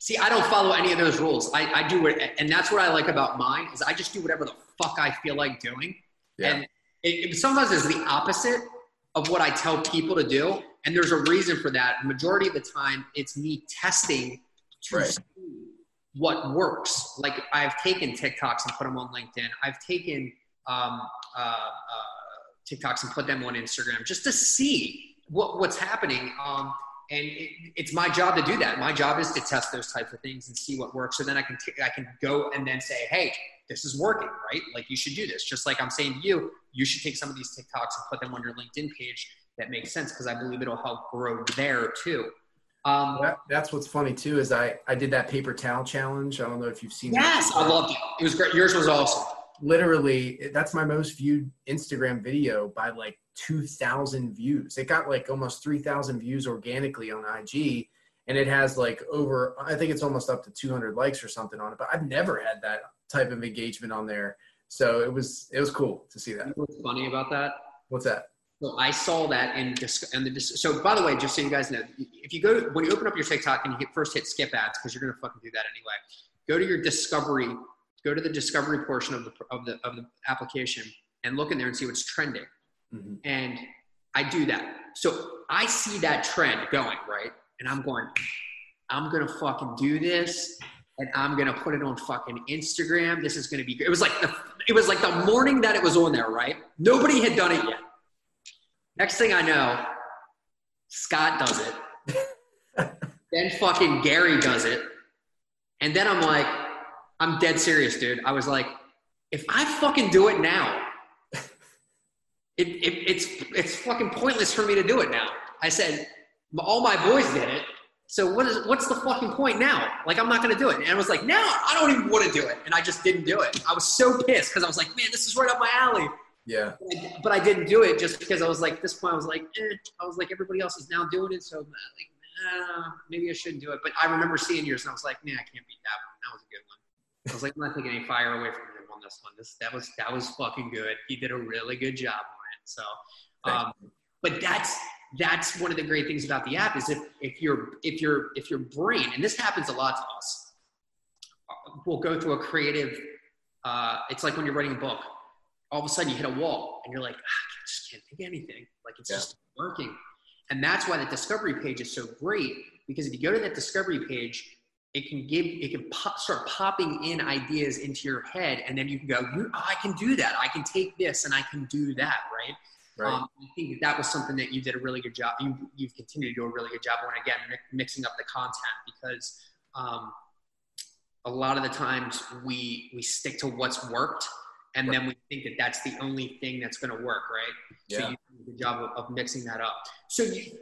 see, I don't follow any of those rules. I, I do it, and that's what I like about mine is I just do whatever the fuck I feel like doing. Yeah. And it, it sometimes is the opposite of what I tell people to do. And there's a reason for that. Majority of the time, it's me testing to right. see what works. Like I've taken TikToks and put them on LinkedIn. I've taken um, uh, uh, TikToks and put them on Instagram just to see what, what's happening. Um, and it, it's my job to do that. My job is to test those types of things and see what works. So then I can t- I can go and then say, hey, this is working, right? Like you should do this. Just like I'm saying to you, you should take some of these TikToks and put them on your LinkedIn page. That makes sense because I believe it'll help grow there too. Um, that, that's what's funny too is I I did that paper towel challenge. I don't know if you've seen. Yes, I loved it. It was great. Yours was awesome. Literally, that's my most viewed Instagram video by like 2,000 views. It got like almost 3,000 views organically on IG, and it has like over I think it's almost up to 200 likes or something on it. But I've never had that type of engagement on there. So it was it was cool to see that. You know what's funny about that? What's that? So I saw that in disc- and the so by the way, just so you guys know, if you go when you open up your TikTok and you hit, first hit skip ads because you're gonna fucking do that anyway. Go to your discovery, go to the discovery portion of the of the of the application and look in there and see what's trending. Mm-hmm. And I do that. So I see that trend going right, and I'm going, I'm gonna fucking do this and I'm gonna put it on fucking Instagram. This is gonna be. It was like the it was like the morning that it was on there, right? Nobody had done it yet. Next thing I know, Scott does it. then fucking Gary does it, and then I'm like, I'm dead serious, dude. I was like, if I fucking do it now, it, it, it's it's fucking pointless for me to do it now. I said, all my boys did it. So what is what's the fucking point now? Like I'm not gonna do it. And I was like, now I don't even want to do it. And I just didn't do it. I was so pissed because I was like, man, this is right up my alley. Yeah. But I, didn't do it just because I was like, at this point I was like, eh. I was like, everybody else is now doing it, so like, nah, maybe I shouldn't do it. But I remember seeing yours and I was like, man, I can't beat that one. That was a good one. I was like, I'm not taking any fire away from him on this one. This that was that was fucking good. He did a really good job on it. So, um, but that's that's one of the great things about the app is if, if your if your if your brain and this happens a lot to us we'll go through a creative uh, it's like when you're writing a book all of a sudden you hit a wall and you're like ah, i just can't think of anything like it's yeah. just working and that's why the discovery page is so great because if you go to that discovery page it can give it can pop, start popping in ideas into your head and then you can go oh, i can do that i can take this and i can do that right Right. Um, I think that, that was something that you did a really good job. You, you've continued to do a really good job when again mixing up the content because um, a lot of the times we we stick to what's worked and right. then we think that that's the only thing that's going to work, right? Yeah. So you do a good job of, of mixing that up. So you,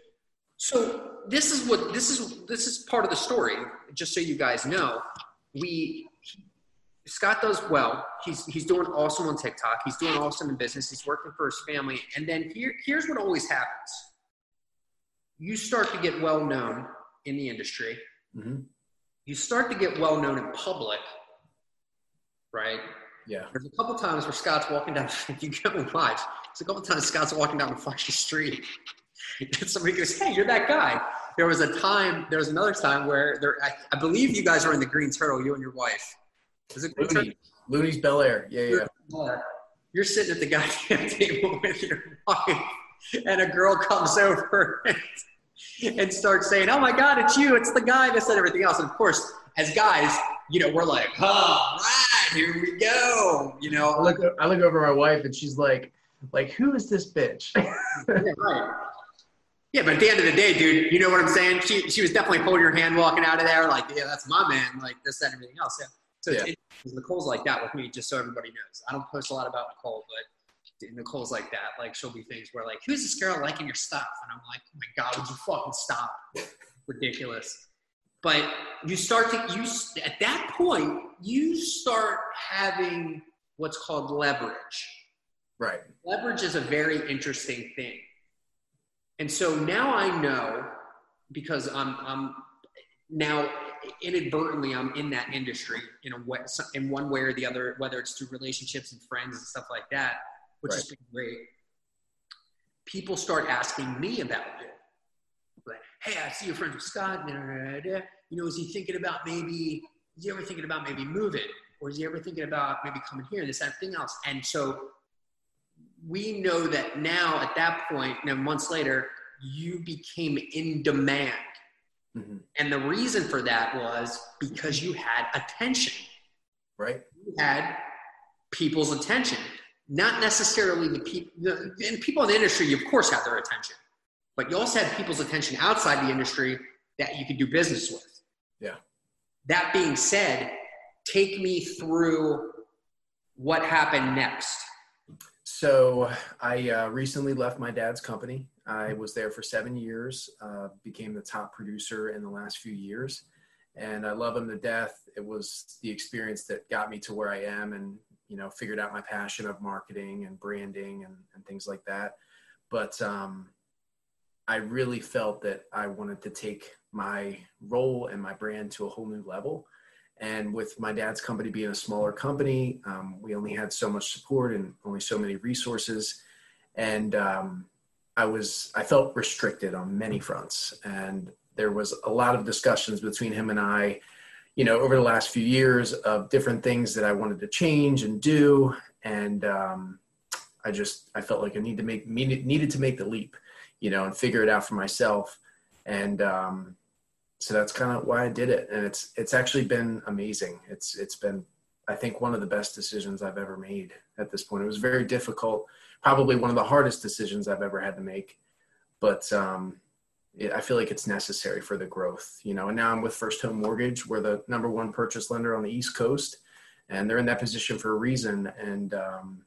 so this is what this is this is part of the story. Just so you guys know, we Scott does well. He's he's doing awesome on TikTok. He's doing awesome in business. He's working for his family. And then here here's what always happens. You start to get well known in the industry. Mhm. You start to get well known in public, right? Yeah. There's a couple times where Scott's walking down. You go and watch. There's a couple times Scott's walking down the fucking street, somebody goes, "Hey, you're that guy." There was a time. There was another time where there. I, I believe you guys are in the Green Turtle. You and your wife. Is it Green Looney, Looney's Bel Air. Yeah, yeah. You're sitting at the goddamn table with your wife, and a girl comes over and, and starts saying, "Oh my God, it's you! It's the guy!" This said everything else. And of course, as guys, you know, we're like, "Oh, right, here we go!" You know, I look, I look over at my wife and she's like, like, who is this bitch? Yeah, right. Yeah, but at the end of the day, dude, you know what I'm saying? She she was definitely holding your hand walking out of there, like, yeah, that's my man, like this, that, and everything else. Yeah. So Yeah. it, it, Nicole's like that with me, just so everybody knows. I don't post a lot about Nicole, but Nicole's like that. Like she'll be things where like, who's this girl liking your stuff? And I'm like, oh my god, would you fucking stop? Ridiculous. But you start to you at that point, you start having what's called leverage right. leverage is a very interesting thing. And so now I know because I'm, I'm now inadvertently I'm in that industry in a way, in one way or the other, whether it's through relationships and friends and stuff like that, which has been great. People start asking me about it. Like, hey, I see you're friends with Scott. You know, is he thinking about maybe? Is he ever thinking about maybe moving, or is he ever thinking about maybe coming here, this, that, thing else? And so we know that now at that point, you know, months later, you became in demand. Mhm. And the reason for that was because you had attention. Right. You had people's attention, not necessarily the people. And people in the industry, you of course have their attention, but you also had people's attention outside the industry that you could do business with. Yeah. That being said, take me through what happened next. So I uh, recently left my dad's company. I was there for seven years, uh, became the top producer in the last few years, and I love him to death. It was the experience that got me to where I am, and you know, figured out my passion of marketing and branding and, and things like that. But um, I really felt that I wanted to take my role and my brand to a whole new level. And with my dad's company being a smaller company, um, we only had so much support and only so many resources. And um, I was, I felt restricted on many fronts. And there was a lot of discussions between him and I, you know, over the last few years of different things that I wanted to change and do. And um, I just, I felt like I need to make, needed, to make the leap, you know, and figure it out for myself. And, um, so that's kind of why I did it. And it's it's actually been amazing. It's it's been I think one of the best decisions I've ever made at this point. It was very difficult, probably one of the hardest decisions I've ever had to make. But um, it, I feel like it's necessary for the growth, you know. And now I'm with First Home Mortgage. We're the number one purchase lender on the East Coast, and they're in that position for a reason. And um,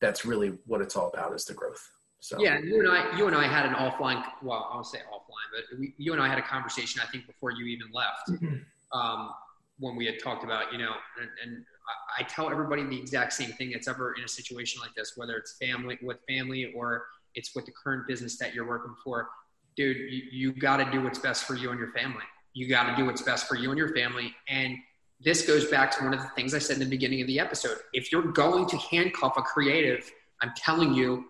that's really what it's all about is the growth. So Yeah, you and I, you and I had an offline. Well, I won't say offline, but we, you and I had a conversation. I think before you even left, um, when we had talked about, you know, and, and I, I tell everybody the exact same thing that's ever in a situation like this, whether it's family with family or it's with the current business that you're working for. Dude, you, you got to do what's best for you and your family. You got to do what's best for you and your family. And this goes back to one of the things I said in the beginning of the episode. If you're going to handcuff a creative, I'm telling you,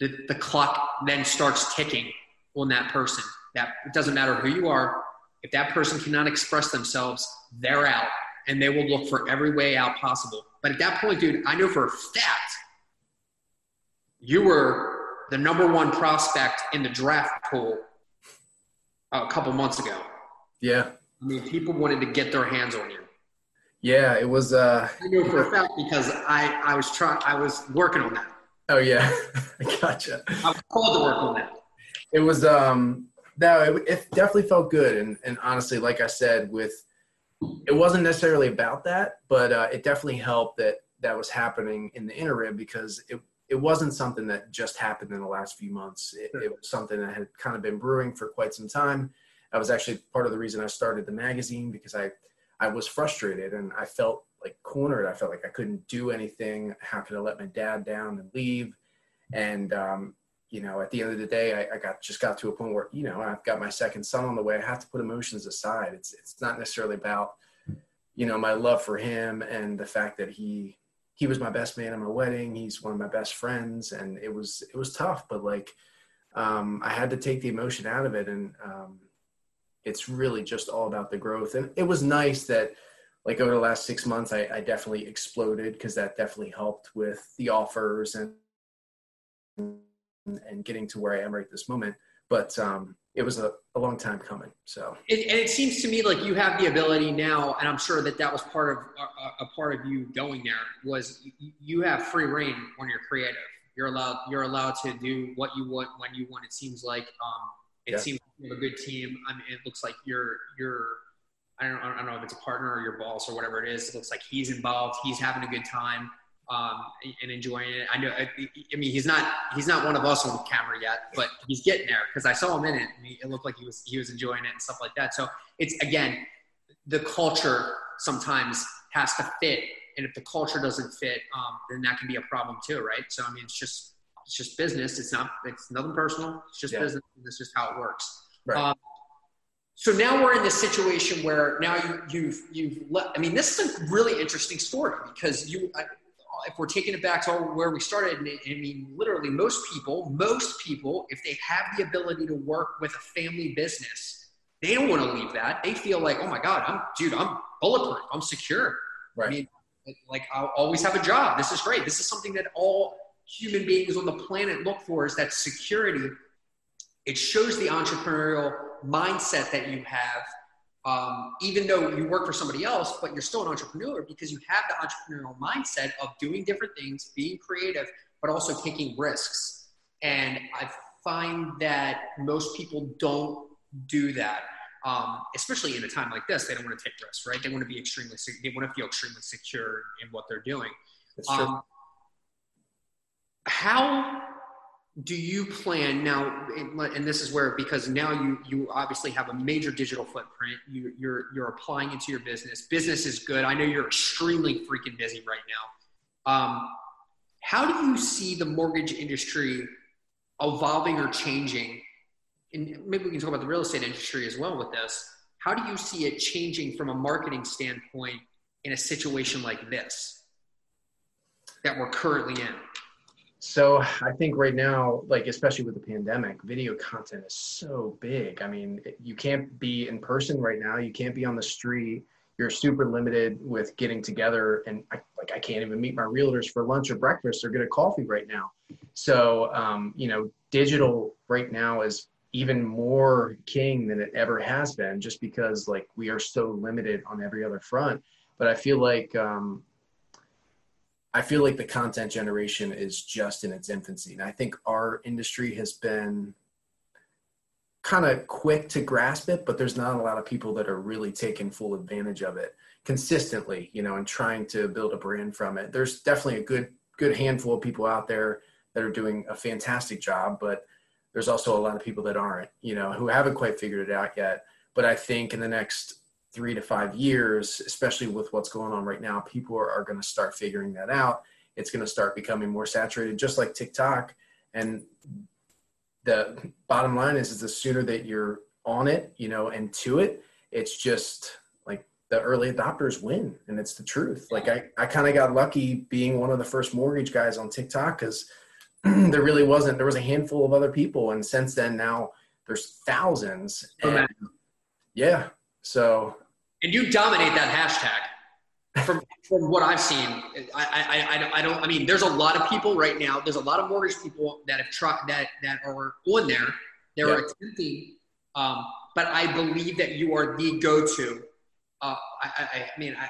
the, the clock then starts ticking on that person. That it doesn't matter who you are. If that person cannot express themselves, they're out, and they will look for every way out possible. But at that point, dude, I know for a fact you were the number one prospect in the draft pool a couple months ago. yeah, I mean, people wanted to get their hands on you. yeah, it was. Uh, I know for a fact because I, I was trying, I was working on that. Oh yeah, I gotcha. I'm called to work on that. it was um no it, it definitely felt good. And and honestly like i said with it wasn't necessarily about that but uh, it definitely helped that that was happening in the interim because it it wasn't something that just happened in the last few months. It, it was something that had kind of been brewing for quite some time. That was actually part of the reason i started the magazine because i i was frustrated and i felt like cornered. I felt like I couldn't do anything. How could I let my dad down and leave? And um, you know, at the end of the day, I, I, got just got to a point where you know I've got my second son on the way. I have to put emotions aside. It's it's not necessarily about you know my love for him and the fact that he he was my best man at my wedding. He's one of my best friends, and it was it was tough, but like um, I had to take the emotion out of it, and um, it's really just all about the growth. And it was nice that like over the last six months, I, I definitely exploded because that definitely helped with the offers and and getting to where I am right this moment. But um, it was a, a long time coming. So, and, and, it seems to me like you have the ability now, and I'm sure that that was part of a, a part of you going there was you have free reign when you're creative. You're allowed you're allowed to do what you want when you want. It seems like um, it yeah. seems like you have a good team. I mean, it looks like you're you're I don't, I don't know if it's a partner or your boss or whatever it is. It looks like he's involved. He's having a good time um, and enjoying it. I know. I, I, mean, he's not he's not one of us on camera yet, but he's getting there because I saw him in it. And he, it looked like he was he was enjoying it and stuff like that. So it's again, the culture sometimes has to fit, and if the culture doesn't fit, um, then that can be a problem too, right? So I mean, it's just it's just business. It's not it's nothing personal. It's just yeah. business. It's just how it works. Right. Um, so now we're in this situation where now you, you've you've let, I mean, this is a really interesting story because you. I, if we're taking it back to where we started, I mean, literally, most people, most people, if they have the ability to work with a family business, they don't want to leave that. They feel like, oh my God, I'm, dude, I'm bulletproof, I'm secure. Right. I mean, like, I'll always have a job. This is great. This is something that all human beings on the planet look for is that security. It shows the entrepreneurial mindset that you have um, even though you work for somebody else, but you're still an entrepreneur because you have the entrepreneurial mindset of doing different things, being creative, but also taking risks. And I find that most people don't do that, um, especially in a time like this. They don't want to take risks, right? They want to be extremely, they want to feel extremely secure in what they're doing. That's true. Um, how do you plan now and this is where because now you you obviously have a major digital footprint you, you're you're applying into your business. Business is good. I know you're extremely freaking busy right now. Um, how do you see the mortgage industry evolving or changing? And maybe we can talk about the real estate industry as well with this. How do you see it changing from a marketing standpoint in a situation like this that we're currently in so I think right now, like especially with the pandemic, video content is so big. I mean, you can't be in person right now. You can't be on the street. You're super limited with getting together, and I, like I can't even meet my realtors for lunch or breakfast or get a coffee right now. So um, you know, digital right now is even more king than it ever has been, just because like we are so limited on every other front. But I feel like um, I feel like the content generation is just in its infancy. And I think our industry has been kind of quick to grasp it, but there's not a lot of people that are really taking full advantage of it consistently, you know, and trying to build a brand from it. There's definitely a good good handful of people out there that are doing a fantastic job, but there's also a lot of people that aren't, you know, who haven't quite figured it out yet. But I think in the next three to five years, especially with what's going on right now, people are, are going to start figuring that out. It's going to start becoming more saturated, just like TikTok. And the bottom line is, is the sooner that you're on it, you know, and to it, it's just like the early adopters win. And it's the truth. Like I, I kind of got lucky being one of the first mortgage guys on TikTok because there really wasn't, there was a handful of other people. And since then now there's thousands. Oh, and, yeah. So and you dominate that hashtag from from what I've seen. I, I, I, I, don't. I mean, there's a lot of people right now. There's a lot of mortgage people that have tried that that are on there. They are attempting, um, but I believe that you are the go-to. Uh, I, I, I mean, I,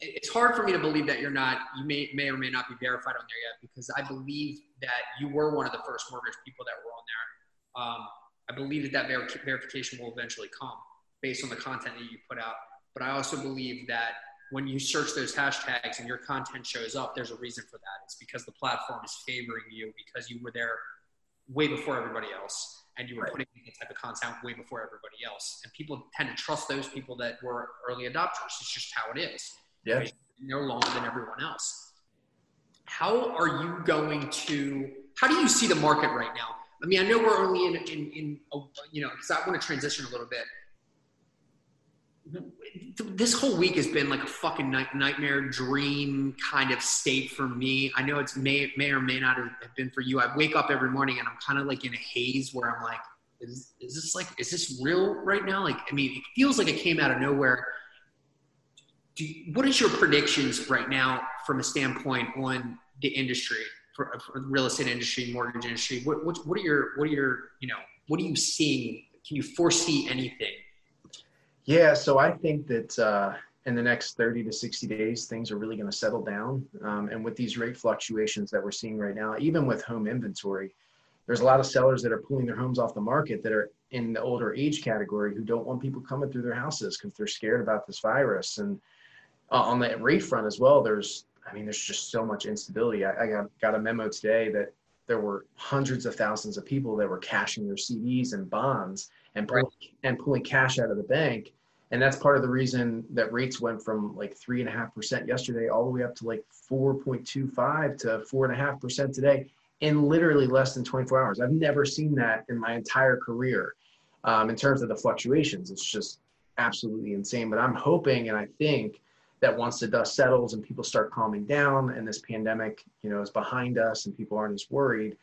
it's hard for me to believe that you're not. You may may or may not be verified on there yet because I believe that you were one of the first mortgage people that were on there. Um, I believe that that ver- verification will eventually come based on the content that you put out. But I also believe that when you search those hashtags and your content shows up, there's a reason for that. It's because the platform is favoring you because you were there way before everybody else and you were right. putting the type of content way before everybody else. And people tend to trust those people that were early adopters. It's just how it is. Yeah. no longer than everyone else. How are you going to? How do you see the market right now? I mean, I know we're only in in, in a, you know because I want to transition a little bit. This whole week has been like a fucking night, nightmare dream kind of state for me. I know it's may may or may not have been for you. I wake up every morning and I'm kind of like in a haze where I'm like, is, is this like is this real right now? Like, I mean, it feels like it came out of nowhere. Do what is your predictions right now from a standpoint on the industry? for, for the real estate industry, mortgage industry? What, what, what are your, what are your, you know, what are you seeing? Can you foresee anything? Yeah, so I think that uh, in the next 30 to 60 days, things are really going to settle down. Um, and with these rate fluctuations that we're seeing right now, even with home inventory, there's a lot of sellers that are pulling their homes off the market that are in the older age category who don't want people coming through their houses because they're scared about this virus. And uh, on the rate front as well, there's I mean, there's just so much instability. I, I got, got a memo today that there were hundreds of thousands of people that were cashing their CDs and bonds and pulling, right. and pulling cash out of the bank. And that's part of the reason that rates went from like three and a half percent yesterday all the way up to like 4.25 to four and a half percent today in literally less than 24 hours. I've never seen that in my entire career um, in terms of the fluctuations. It's just absolutely insane. But I'm hoping and I think that once the dust settles and people start calming down and this pandemic, you know, is behind us and people aren't as worried,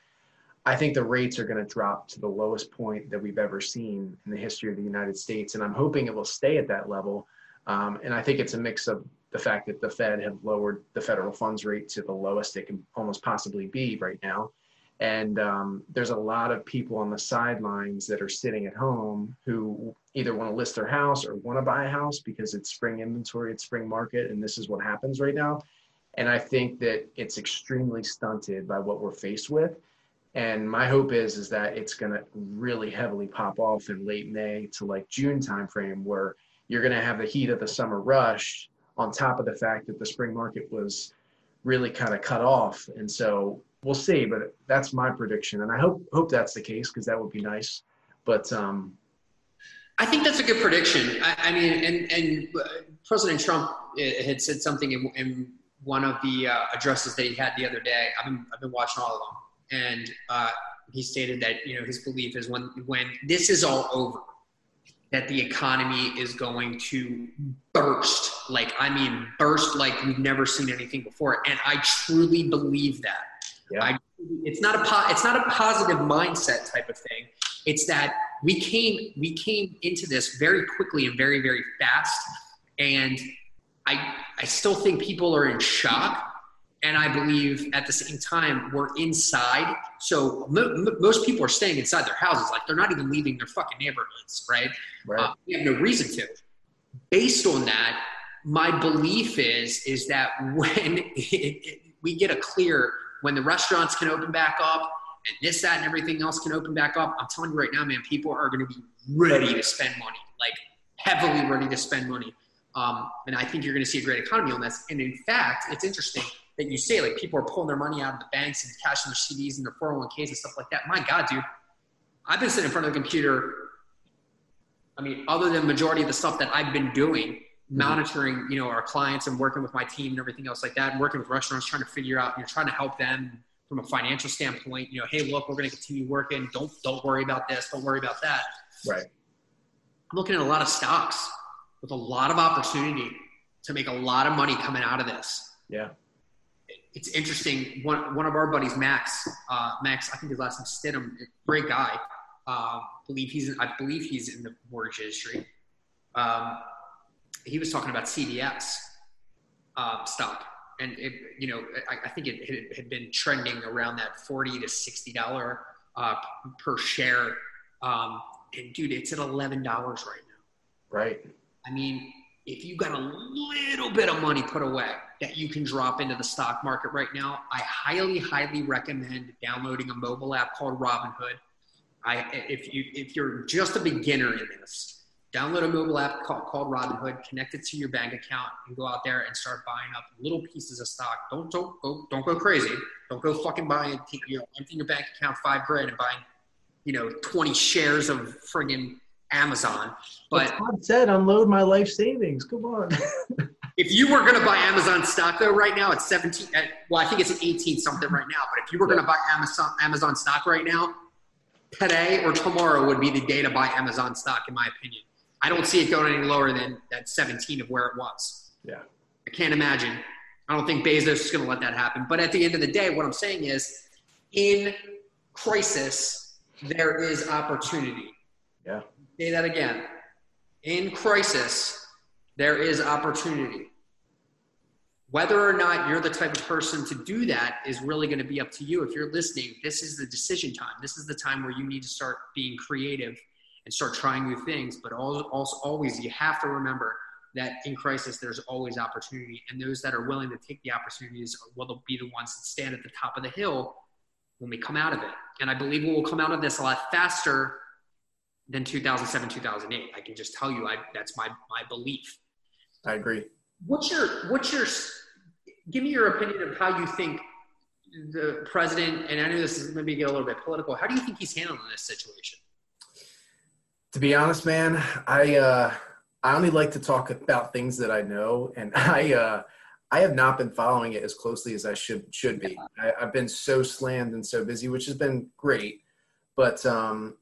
I think the rates are going to drop to the lowest point that we've ever seen in the history of the United States. And I'm hoping it will stay at that level. Um, and I think it's a mix of the fact that the Fed have lowered the federal funds rate to the lowest it can almost possibly be right now. And um, there's a lot of people on the sidelines that are sitting at home who either want to list their house or want to buy a house because it's spring inventory, it's spring market, and this is what happens right now. And I think that it's extremely stunted by what we're faced with. And my hope is is that it's going to really heavily pop off in late May to like June timeframe, where you're going to have the heat of the summer rush on top of the fact that the spring market was really kind of cut off. And so we'll see, but that's my prediction, and I hope hope that's the case because that would be nice. But um, I think that's a good prediction. I, I mean, and and President Trump eh, had said something in, in one of the uh, addresses that he had the other day. I've been I've been watching all them, and uh, he stated that you know his belief is when when this is all over, that the economy is going to burst. Like I mean, burst like we've never seen anything before, and I truly believe that. Yeah. I, it's not a po- it's not a positive mindset type of thing. It's that we came we came into this very quickly and very very fast, and I I still think people are in shock. And I believe at the same time we're inside, so most people are staying inside their houses. Like they're not even leaving their fucking neighborhoods, right? Right. Uh, we have no reason to. Based on that, my belief is is that when it, it, we get a clear when the restaurants can open back up and this, that, and everything else can open back up, I'm telling you right now, man, people are going to be ready to spend money, like heavily ready to spend money. Um, and I think you're going to see a great economy on this. And in fact, it's interesting that you say like people are pulling their money out of the banks and cashing their CDs and their 401ks and stuff like that. My God, dude, I've been sitting in front of the computer. I mean, other than majority of the stuff that I've been doing, mm-hmm. monitoring, you know, our clients and working with my team and everything else like that, and working with restaurants, trying to figure out, you know, trying to help them from a financial standpoint. You know, hey, look, we're going to continue working. Don't don't worry about this. Don't worry about that. Right. I'm looking at a lot of stocks with a lot of opportunity to make a lot of money coming out of this. Yeah. It's interesting. One one of our buddies, Max, uh, Max, I think his last name Stidham, great guy. Uh, believe he's in, I believe he's in the mortgage industry. Um, he was talking about CVS uh, stock, and it, you know, I, I think it, it, had been trending around that forty to sixty dollar uh, per share. Um, and dude, it's at eleven dollars right now. Right. I mean, if you got a little bit of money put away that you can drop into the stock market right now, I highly, highly recommend downloading a mobile app called Robinhood. I, if you if you're just a beginner in this, download a mobile app called, called Robinhood, connect it to your bank account, and go out there and start buying up little pieces of stock. Don't don't go don't go crazy. Don't go fucking buying you know emptying your bank account five grand and buying you know twenty shares of friggin' Amazon. But Todd said, unload my life savings. Come on. if you were going to buy Amazon stock though right now, it's 17. At, well, I think it's at 18 something right now. But if you were going to buy Amazon Amazon stock right now, today or tomorrow would be the day to buy Amazon stock, in my opinion. I don't see it going any lower than that 17 of where it was. Yeah. I can't imagine. I don't think Bezos is going to let that happen. But at the end of the day, what I'm saying is, in crisis, there is opportunity. Yeah. Say that again. In crisis, there is opportunity. Whether or not you're the type of person to do that is really going to be up to you. If you're listening, this is the decision time. This is the time where you need to start being creative and start trying new things. But also, always, you have to remember that in crisis, there's always opportunity. And those that are willing to take the opportunities will be the ones that stand at the top of the hill when we come out of it. And I believe we will come out of this a lot faster than 2007, 2008. I can just tell you, I, that's my, my belief. I agree. What's your what's your give me your opinion of how you think the president and I know this is maybe get a little bit political. How do you think he's handling this situation? To be honest, man, I uh, I only like to talk about things that I know, and I uh, I have not been following it as closely as I should should be. I, have been so slammed and so busy, which has been great, but um,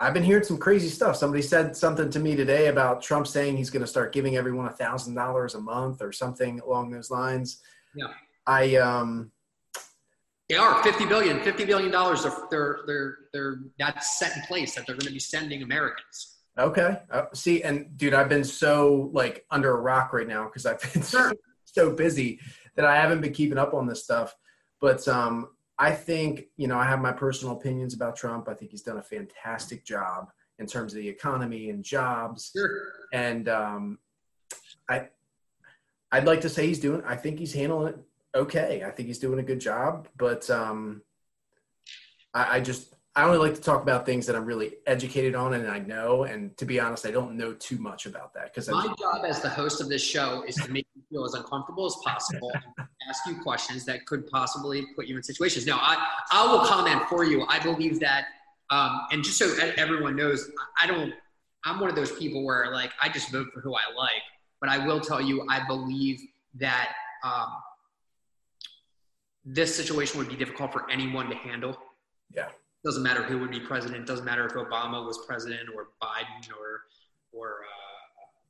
I've been hearing some crazy stuff. Somebody said something to me today about Trump saying he's going to start giving everyone a thousand dollars a month or something along those lines. Yeah. I um. They are 50 billion, 50 billion dollars. They're, they're, they're, that's set in place that they're going to be sending Americans. Okay. Uh, see, and dude, I've been so like under a rock right now because I've been so, so busy that I haven't been keeping up on this stuff. But um, I think, you know, I have my personal opinions about Trump. I think he's done a fantastic job in terms of the economy and jobs. Sure. And um, I, I'd like to say he's doing. I think he's handling it okay. I think he's doing a good job. But um, I, I just I only like to talk about things that I'm really educated on and I know. And to be honest, I don't know too much about that because my job as the host of this show is to make you feel as uncomfortable as possible and ask you questions that could possibly put you in situations. Now, I, I will comment for you. I believe that, um, and just so everyone knows, I don't, I'm one of those people where like I just vote for who I like, but I will tell you, I believe that um, this situation would be difficult for anyone to handle. Yeah. Doesn't matter who would be president. Doesn't matter if Obama was president or Biden or or uh,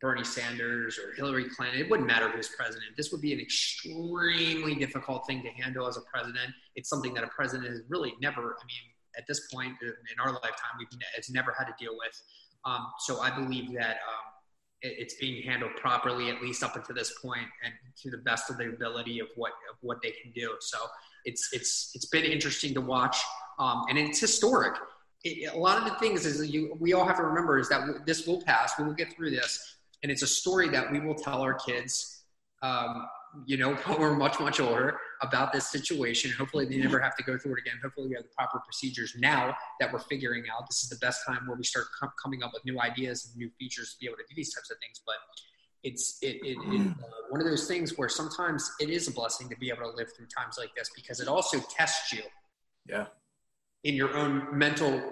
Bernie Sanders or Hillary Clinton. It wouldn't matter who's president. This would be an extremely difficult thing to handle as a president. It's something that a president has really never, I mean, at this point in our lifetime, we've it's never had to deal with. Um, so I believe that um, it's being handled properly, at least up until this point, and to the best of their ability of what of what they can do. So it's it's it's been interesting to watch, um, and it's historic. It, a lot of the things is you, we all have to remember is that this will pass. We will get through this and it's a story that we will tell our kids um, you know when we're much much older about this situation. Hopefully they never have to go through it again. Hopefully we have the proper procedures now that we're figuring out. This is the best time where we start com- coming up with new ideas and new features to be able to do these types of things. But it's it, it, it uh, one of those things where sometimes it is a blessing to be able to live through times like this because it also tests you. Yeah. In your own mental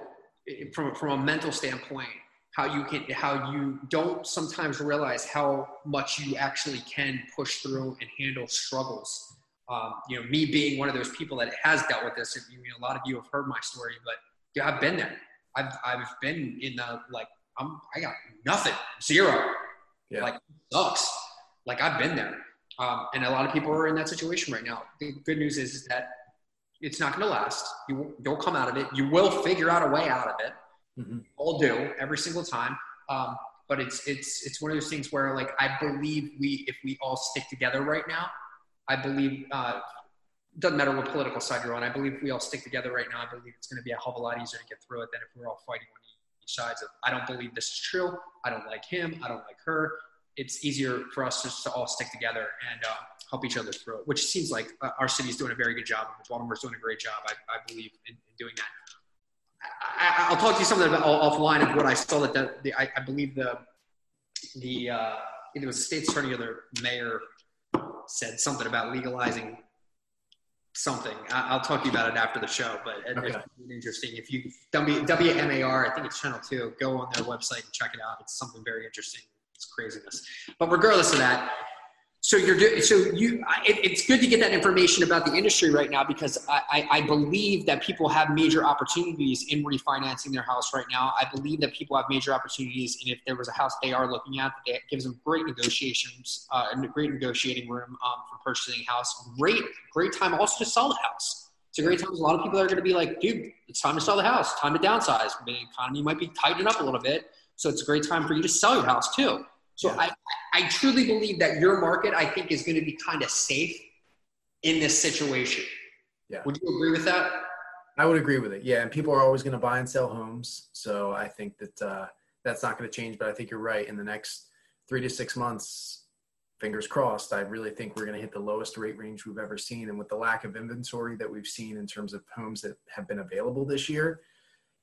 from, from a mental standpoint how you can how you don't sometimes realize how much you actually can push through and handle struggles um, you know me being one of those people that has dealt with this I mean, a lot of you have heard my story but yeah, i've been there. I've, I've been in the like i'm i got nothing zero. Yeah. like sucks. Like i've been there. Um, and a lot of people are in that situation right now. The good news is, is that it's not going to last. You, you'll come out of it. You will figure out a way out of it. Mm-hmm. All do every single time. Um, but it's it's it's one of those things where like I believe we if we all stick together right now, I believe uh, doesn't matter what political side you're on. I believe if we all stick together right now, I believe it's going to be a hell of a lot easier to get through it than if we're all fighting on each sides of. I don't believe this is true. I don't like him. I don't like her. It's easier for us just to all stick together and uh, help each other through it, which seems like uh, our city is doing a very good job. Baltimore's doing a great job. I, I believe in, in doing that. I, will talk to you something about offline of what I saw that the, the I, I, believe the the uh, was the state's attorney or the mayor said something about legalizing something. I, will talk to you about it after the show, but okay. it's interesting. If you w, WMAR, I think it's Channel Two. Go on their website and check it out. It's something very interesting. It's craziness. But regardless of that, So you're doing. So you. It, it's good to get that information about the industry right now because I, I, I, believe that people have major opportunities in refinancing their house right now. I believe that people have major opportunities, and if there was a house they are looking at, that gives them great negotiations, uh, great negotiating room um, for purchasing a house. Great, great time also to sell the house. It's a great time. A lot of people are going to be like, dude, it's time to sell the house. Time to downsize. The economy might be tightening up a little bit, so it's a great time for you to sell your house too. So yeah. I, I truly believe that your market, I think, is going to be kind of safe in this situation. Yeah. Would you agree with that? I would agree with it. Yeah, and people are always going to buy and sell homes, so I think that uh, that's not going to change. But I think you're right. In the next three to six months, fingers crossed, I really think we're going to hit the lowest rate range we've ever seen. And with the lack of inventory that we've seen in terms of homes that have been available this year,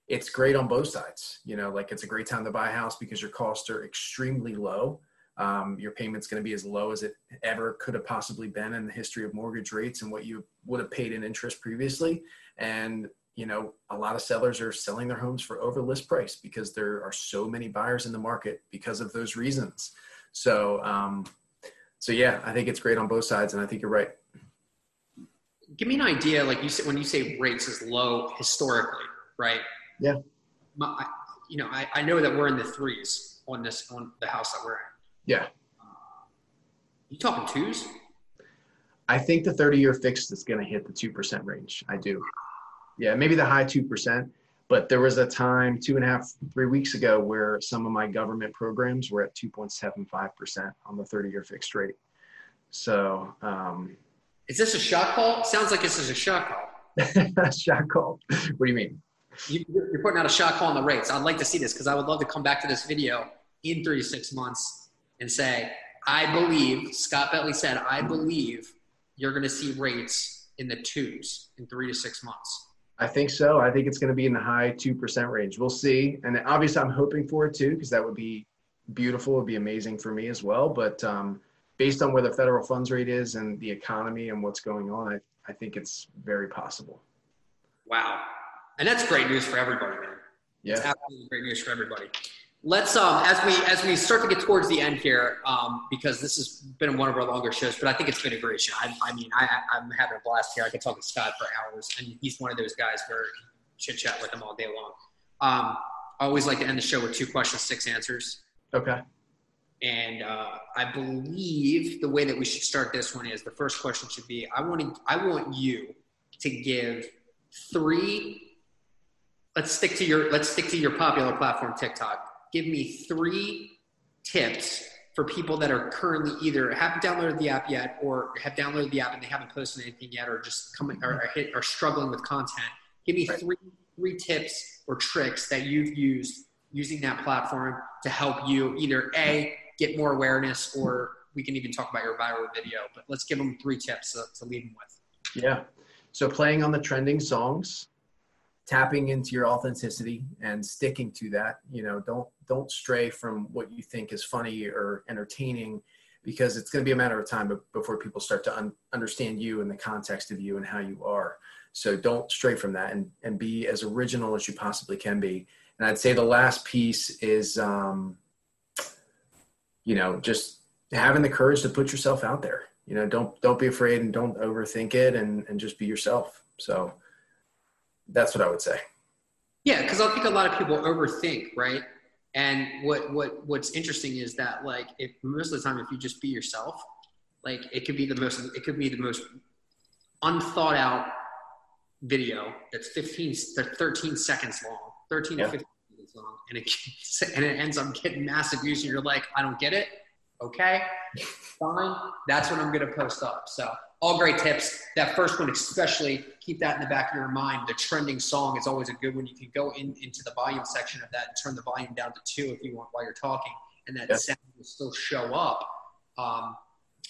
it's great on both sides. You know, like it's a great time to buy a house because your costs are extremely low. Um, your payment's going to be as low as it ever could have possibly been in the history of mortgage rates and what you would have paid in interest previously. And you know, a lot of sellers are selling their homes for over list price because there are so many buyers in the market because of those reasons. So, um, so yeah, I think it's great on both sides, and I think you're right. Give me an idea, like you said, when you say rates is low historically, right? Yeah. My, you know, I, I know that we're in the threes on this on the house that we're in. Yeah. You talking twos? I think the 30 year fixed is going to hit the 2% range. I do. Yeah, maybe the high 2%. But there was a time two and a half, three weeks ago where some of my government programs were at 2.75% on the 30 year fixed rate. So, um, is this a shot call? Sounds like this is a shot call. shot call. What do you mean? You, are putting out a shot call on the rates. I'd like to see this because I would love to come back to this video in three to six months and say, I believe, Scott Bentley said, I believe you're going to see rates in the twos in three to six months. I think so. I think it's going to be in the high 2% range. We'll see. And obviously, I'm hoping for it too, because that would be beautiful. It would be amazing for me as well. But um, based on where the federal funds rate is and the economy and what's going on, I, I think it's very possible. Wow. And that's great news for everybody, man. Yeah. It's absolutely great news for everybody. Let's um as we as we start to get towards the end here, um, because this has been one of our longer shows, but I think it's been a great show. I, I mean, I, I'm having a blast here. I could talk to Scott for hours, and he's one of those guys where chit chat with him all day long. Um, I always like to end the show with two questions, six answers. Okay. And uh, I believe the way that we should start this one is the first question should be: I want to, I want you to give three. Let's stick to your let's stick to your popular platform, TikTok give me three tips for people that are currently either haven't downloaded the app yet or have downloaded the app and they haven't posted anything yet or just coming or, or, hit, or struggling with content. Give me right. three three tips or tricks that you've used using that platform to help you either a get more awareness or we can even talk about your viral video. But let's give them three tips to, to leave them with. Yeah. So playing on the trending songs tapping into your authenticity and sticking to that you know don't don't stray from what you think is funny or entertaining because it's going to be a matter of time before people start to un- understand you and the context of you and how you are. So don't stray from that and, and be as original as you possibly can be. And i'd say the last piece is um, you know just having the courage to put yourself out there. You know don't don't be afraid and don't overthink it and, and just be yourself. So that's what I would say. Yeah, because I think a lot of people overthink, right? And what what what's interesting is that like if most of the time if you just be yourself, like it could be the most it could be the most unthought out video that's 15 to 13 seconds long, 13 yeah. to 15 seconds long, and it and it ends up getting massive views, and you're like, I don't get it. Okay, fine. That's what I'm gonna post up. So all great tips. That first one, especially, keep that in the back of your mind. The trending song is always a good one. You can go in into the volume section of that and turn the volume down to two if you want while you're talking, and that yep. sound will still show up um,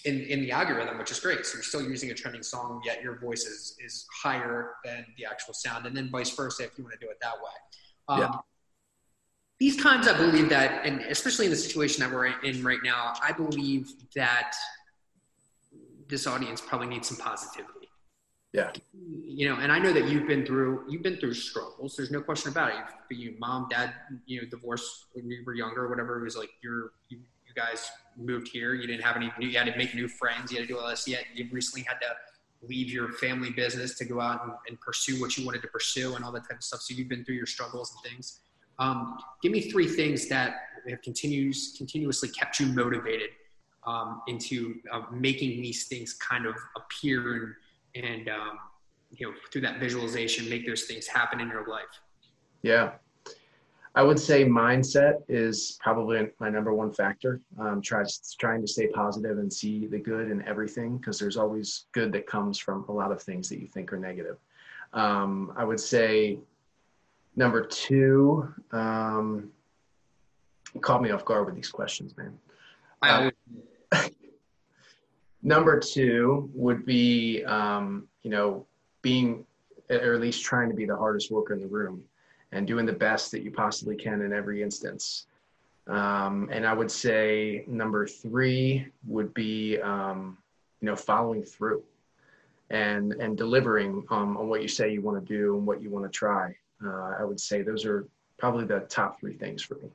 in in the algorithm, which is great. So you're still using a trending song, yet your voice is is higher than the actual sound, and then vice versa if you want to do it that way. Um, yep. These times, I believe that, and especially in the situation that we're in right now, I believe that this audience probably needs some positivity. Yeah. You know, and I know that you've been through you've been through struggles. There's no question about it. For you, mom, dad, you know, divorce when you were younger, or whatever. It was like you're you, you guys moved here. You didn't have any. You had to make new friends. You had to do all this. Yet you recently had to leave your family business to go out and, and, pursue what you wanted to pursue and all that type of stuff. So you've been through your struggles and things. Um, give me three things that have continues continuously kept you motivated um, into uh, making these things kind of appear and, and um, you know through that visualization make those things happen in your life. Yeah, I would say mindset is probably my number one factor. Um, try, trying to stay positive and see the good in everything because there's always good that comes from a lot of things that you think are negative. Um, I would say number two, um, caught me off guard with these questions, man. Uh, number two would be, um, you know, being, or at least trying to be the hardest worker in the room and doing the best that you possibly can in every instance. Um, and I would say number three would be, um, you know, following through and and delivering um, on what you say you want to do and what you want to try. Uh, I would say those are probably the top three things for me.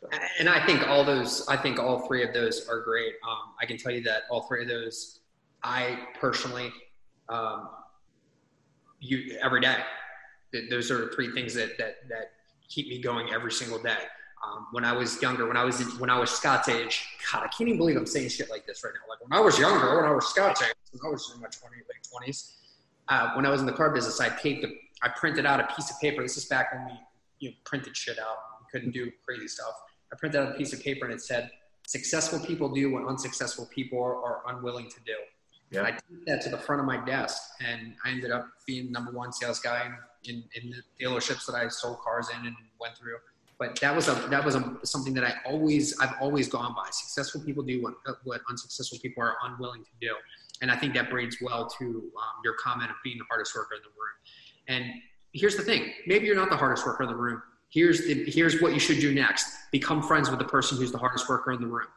So. And I think all those, I think all three of those are great. Um, I can tell you that all three of those, I personally, um, you every day those are three things that that that keep me going every single day. Um, when I was younger, when I was when I was Scott's age, God, I can't even believe I'm saying shit like this right now. Like when I was younger, when I was Scott's age, I was in my 20, late twenties, uh, when I was in the car business, I paid the, I printed out a piece of paper. This is back when we you know, printed shit out. We couldn't do crazy stuff. I printed out a piece of paper and it said, "Successful people do what unsuccessful people are, are unwilling to do." Yeah. I took that to the front of my desk, and I ended up being number one sales guy in, in the dealerships that I sold cars in and went through. But that was a that was a, something that I always I've always gone by. Successful people do what what unsuccessful people are unwilling to do, and I think that breeds well to um, your comment of being the hardest worker in the room. And here's the thing: maybe you're not the hardest worker in the room. Here's the here's what you should do next: become friends with the person who's the hardest worker in the room.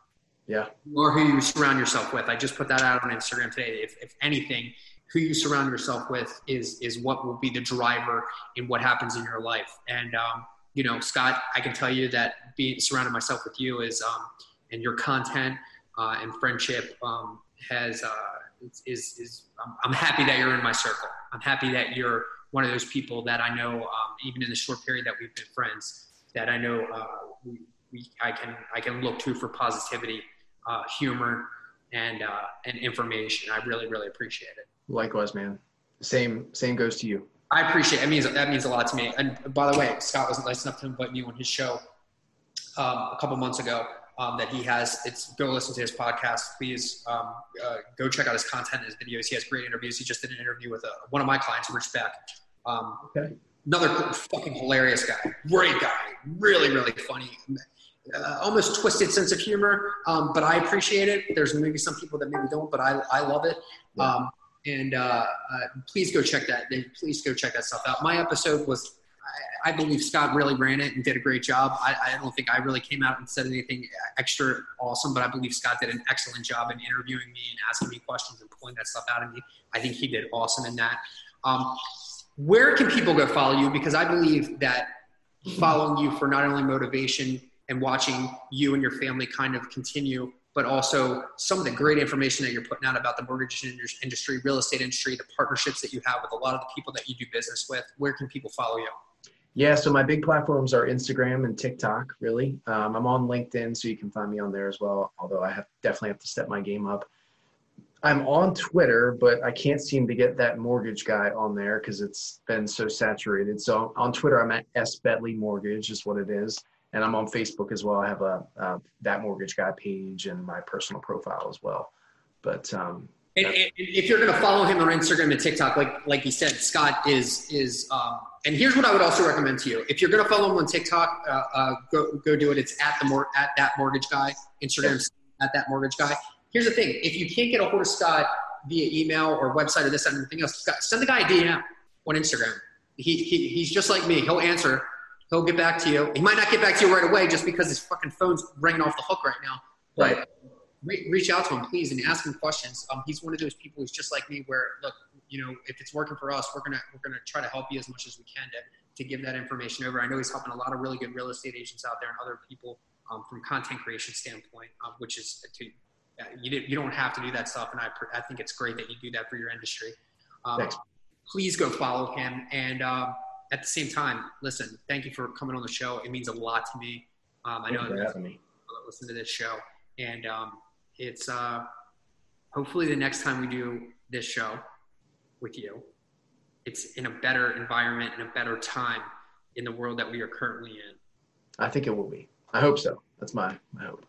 Yeah. Or who you surround yourself with. I just put that out on Instagram today. If, if anything, who you surround yourself with is is what will be the driver in what happens in your life. And um, you know, Scott, I can tell you that being surrounded myself with you is um, and your content uh, and friendship um, has uh, is is I'm, I'm, happy that you're in my circle. I'm happy that you're one of those people that I know, um, even in the short period that we've been friends, that I know uh, we, we, I can I can look to for positivity, uh, humor, and uh, and information. I really really appreciate it. Likewise, man. Same same goes to you. I appreciate it. That means that means a lot to me. And by the way, Scott was nice enough to invite me on his show um, a couple months ago. Um, that he has. It's go listen to his podcast. Please um, uh, go check out his content, his videos. He has great interviews. He just did an interview with a, uh, one of my clients, Rich Beck. Um, okay. Another fucking hilarious guy, great guy, really really funny. Uh, almost twisted sense of humor, um, but I appreciate it. There's maybe some people that maybe don't, but I, I love it. Um, and uh, uh, please go check that. Please go check that stuff out. My episode was, I, I believe Scott really ran it and did a great job. I, I, don't think I really came out and said anything extra awesome, but I believe Scott did an excellent job in interviewing me and asking me questions and pulling that stuff out of me. I think he did awesome in that. Um, where can people go follow you? Because I believe that following you for not only motivation and watching you and your family kind of continue but also some of the great information that you're putting out about the mortgage industry, real estate industry, the partnerships that you have with a lot of the people that you do business with. Where can people follow you? Yeah, so my big platforms are Instagram and TikTok. Really, um, I'm on LinkedIn, so you can find me on there as well. Although I have definitely have to step my game up. I'm on Twitter, but I can't seem to get that mortgage guy on there because it's been so saturated. So on Twitter, I'm at S Bentley Mortgage, is what it is and I'm on Facebook as well. I have a, that mortgage guy page and my personal profile as well. But um, and, and if you're going to follow him on Instagram and TikTok, like like he said, Scott is is. Um, and here's what I would also recommend to you: if you're going to follow him on TikTok, uh, uh, go go do it. It's at the mor- at that mortgage guy. Instagram yes. at that mortgage guy. Here's the thing: if you can't get a hold of Scott via email or website or this and everything else, Scott, send the guy a DM on Instagram. He, he he's just like me. He'll answer He'll get back to you. He might not get back to you right away just because his fucking phone's ringing off the hook right now. But right. Re- reach out to him, please, and ask him questions. Um, he's one of those people who's just like me, where look, you know, if it's working for us, we're gonna we're gonna try to help you as much as we can to to give that information over. I know he's helping a lot of really good real estate agents out there and other people um, from content creation standpoint, um, which is to, you, you don't have to do that stuff. And I, I think it's great that you do that for your industry. Um. Please go follow him. And um, at the same time, listen, thank you for coming on the show. It means a lot to me. Um, I know for having me. people that listen to this show. And um, it's uh, hopefully the next time we do this show with you, it's in a better environment and a better time in the world that we are currently in. I think it will be. I hope so. That's my, my hope.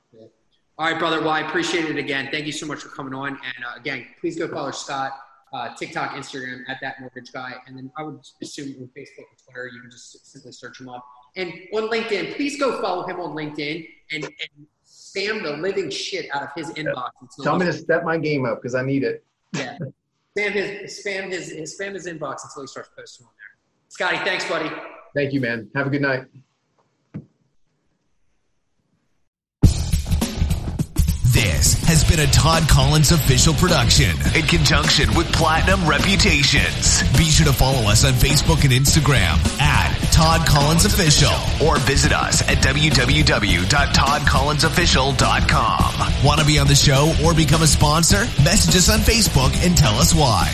All right, brother. Well, I appreciate it again. Thank you so much for coming on. And uh, again, please go follow Scott, uh, TikTok, Instagram at that mortgage guy. And then I would assume on Facebook and Twitter, you can just simply search him up. And on LinkedIn, please go follow him on LinkedIn and, and spam the living shit out of his inbox. until Tell me to step my game up because I need it. yeah. spam his spam his, his spam his inbox until he starts posting on there. Scotty, thanks, buddy. Thank you, man. Have a good night. This has been a Todd Collins official production in conjunction with Platinum Reputations. Be sure to follow us on Facebook and Instagram at Todd Collins Official or visit us at www.toddcollinsofficial.com. Want to be on the show or become a sponsor? Message us on Facebook and tell us why.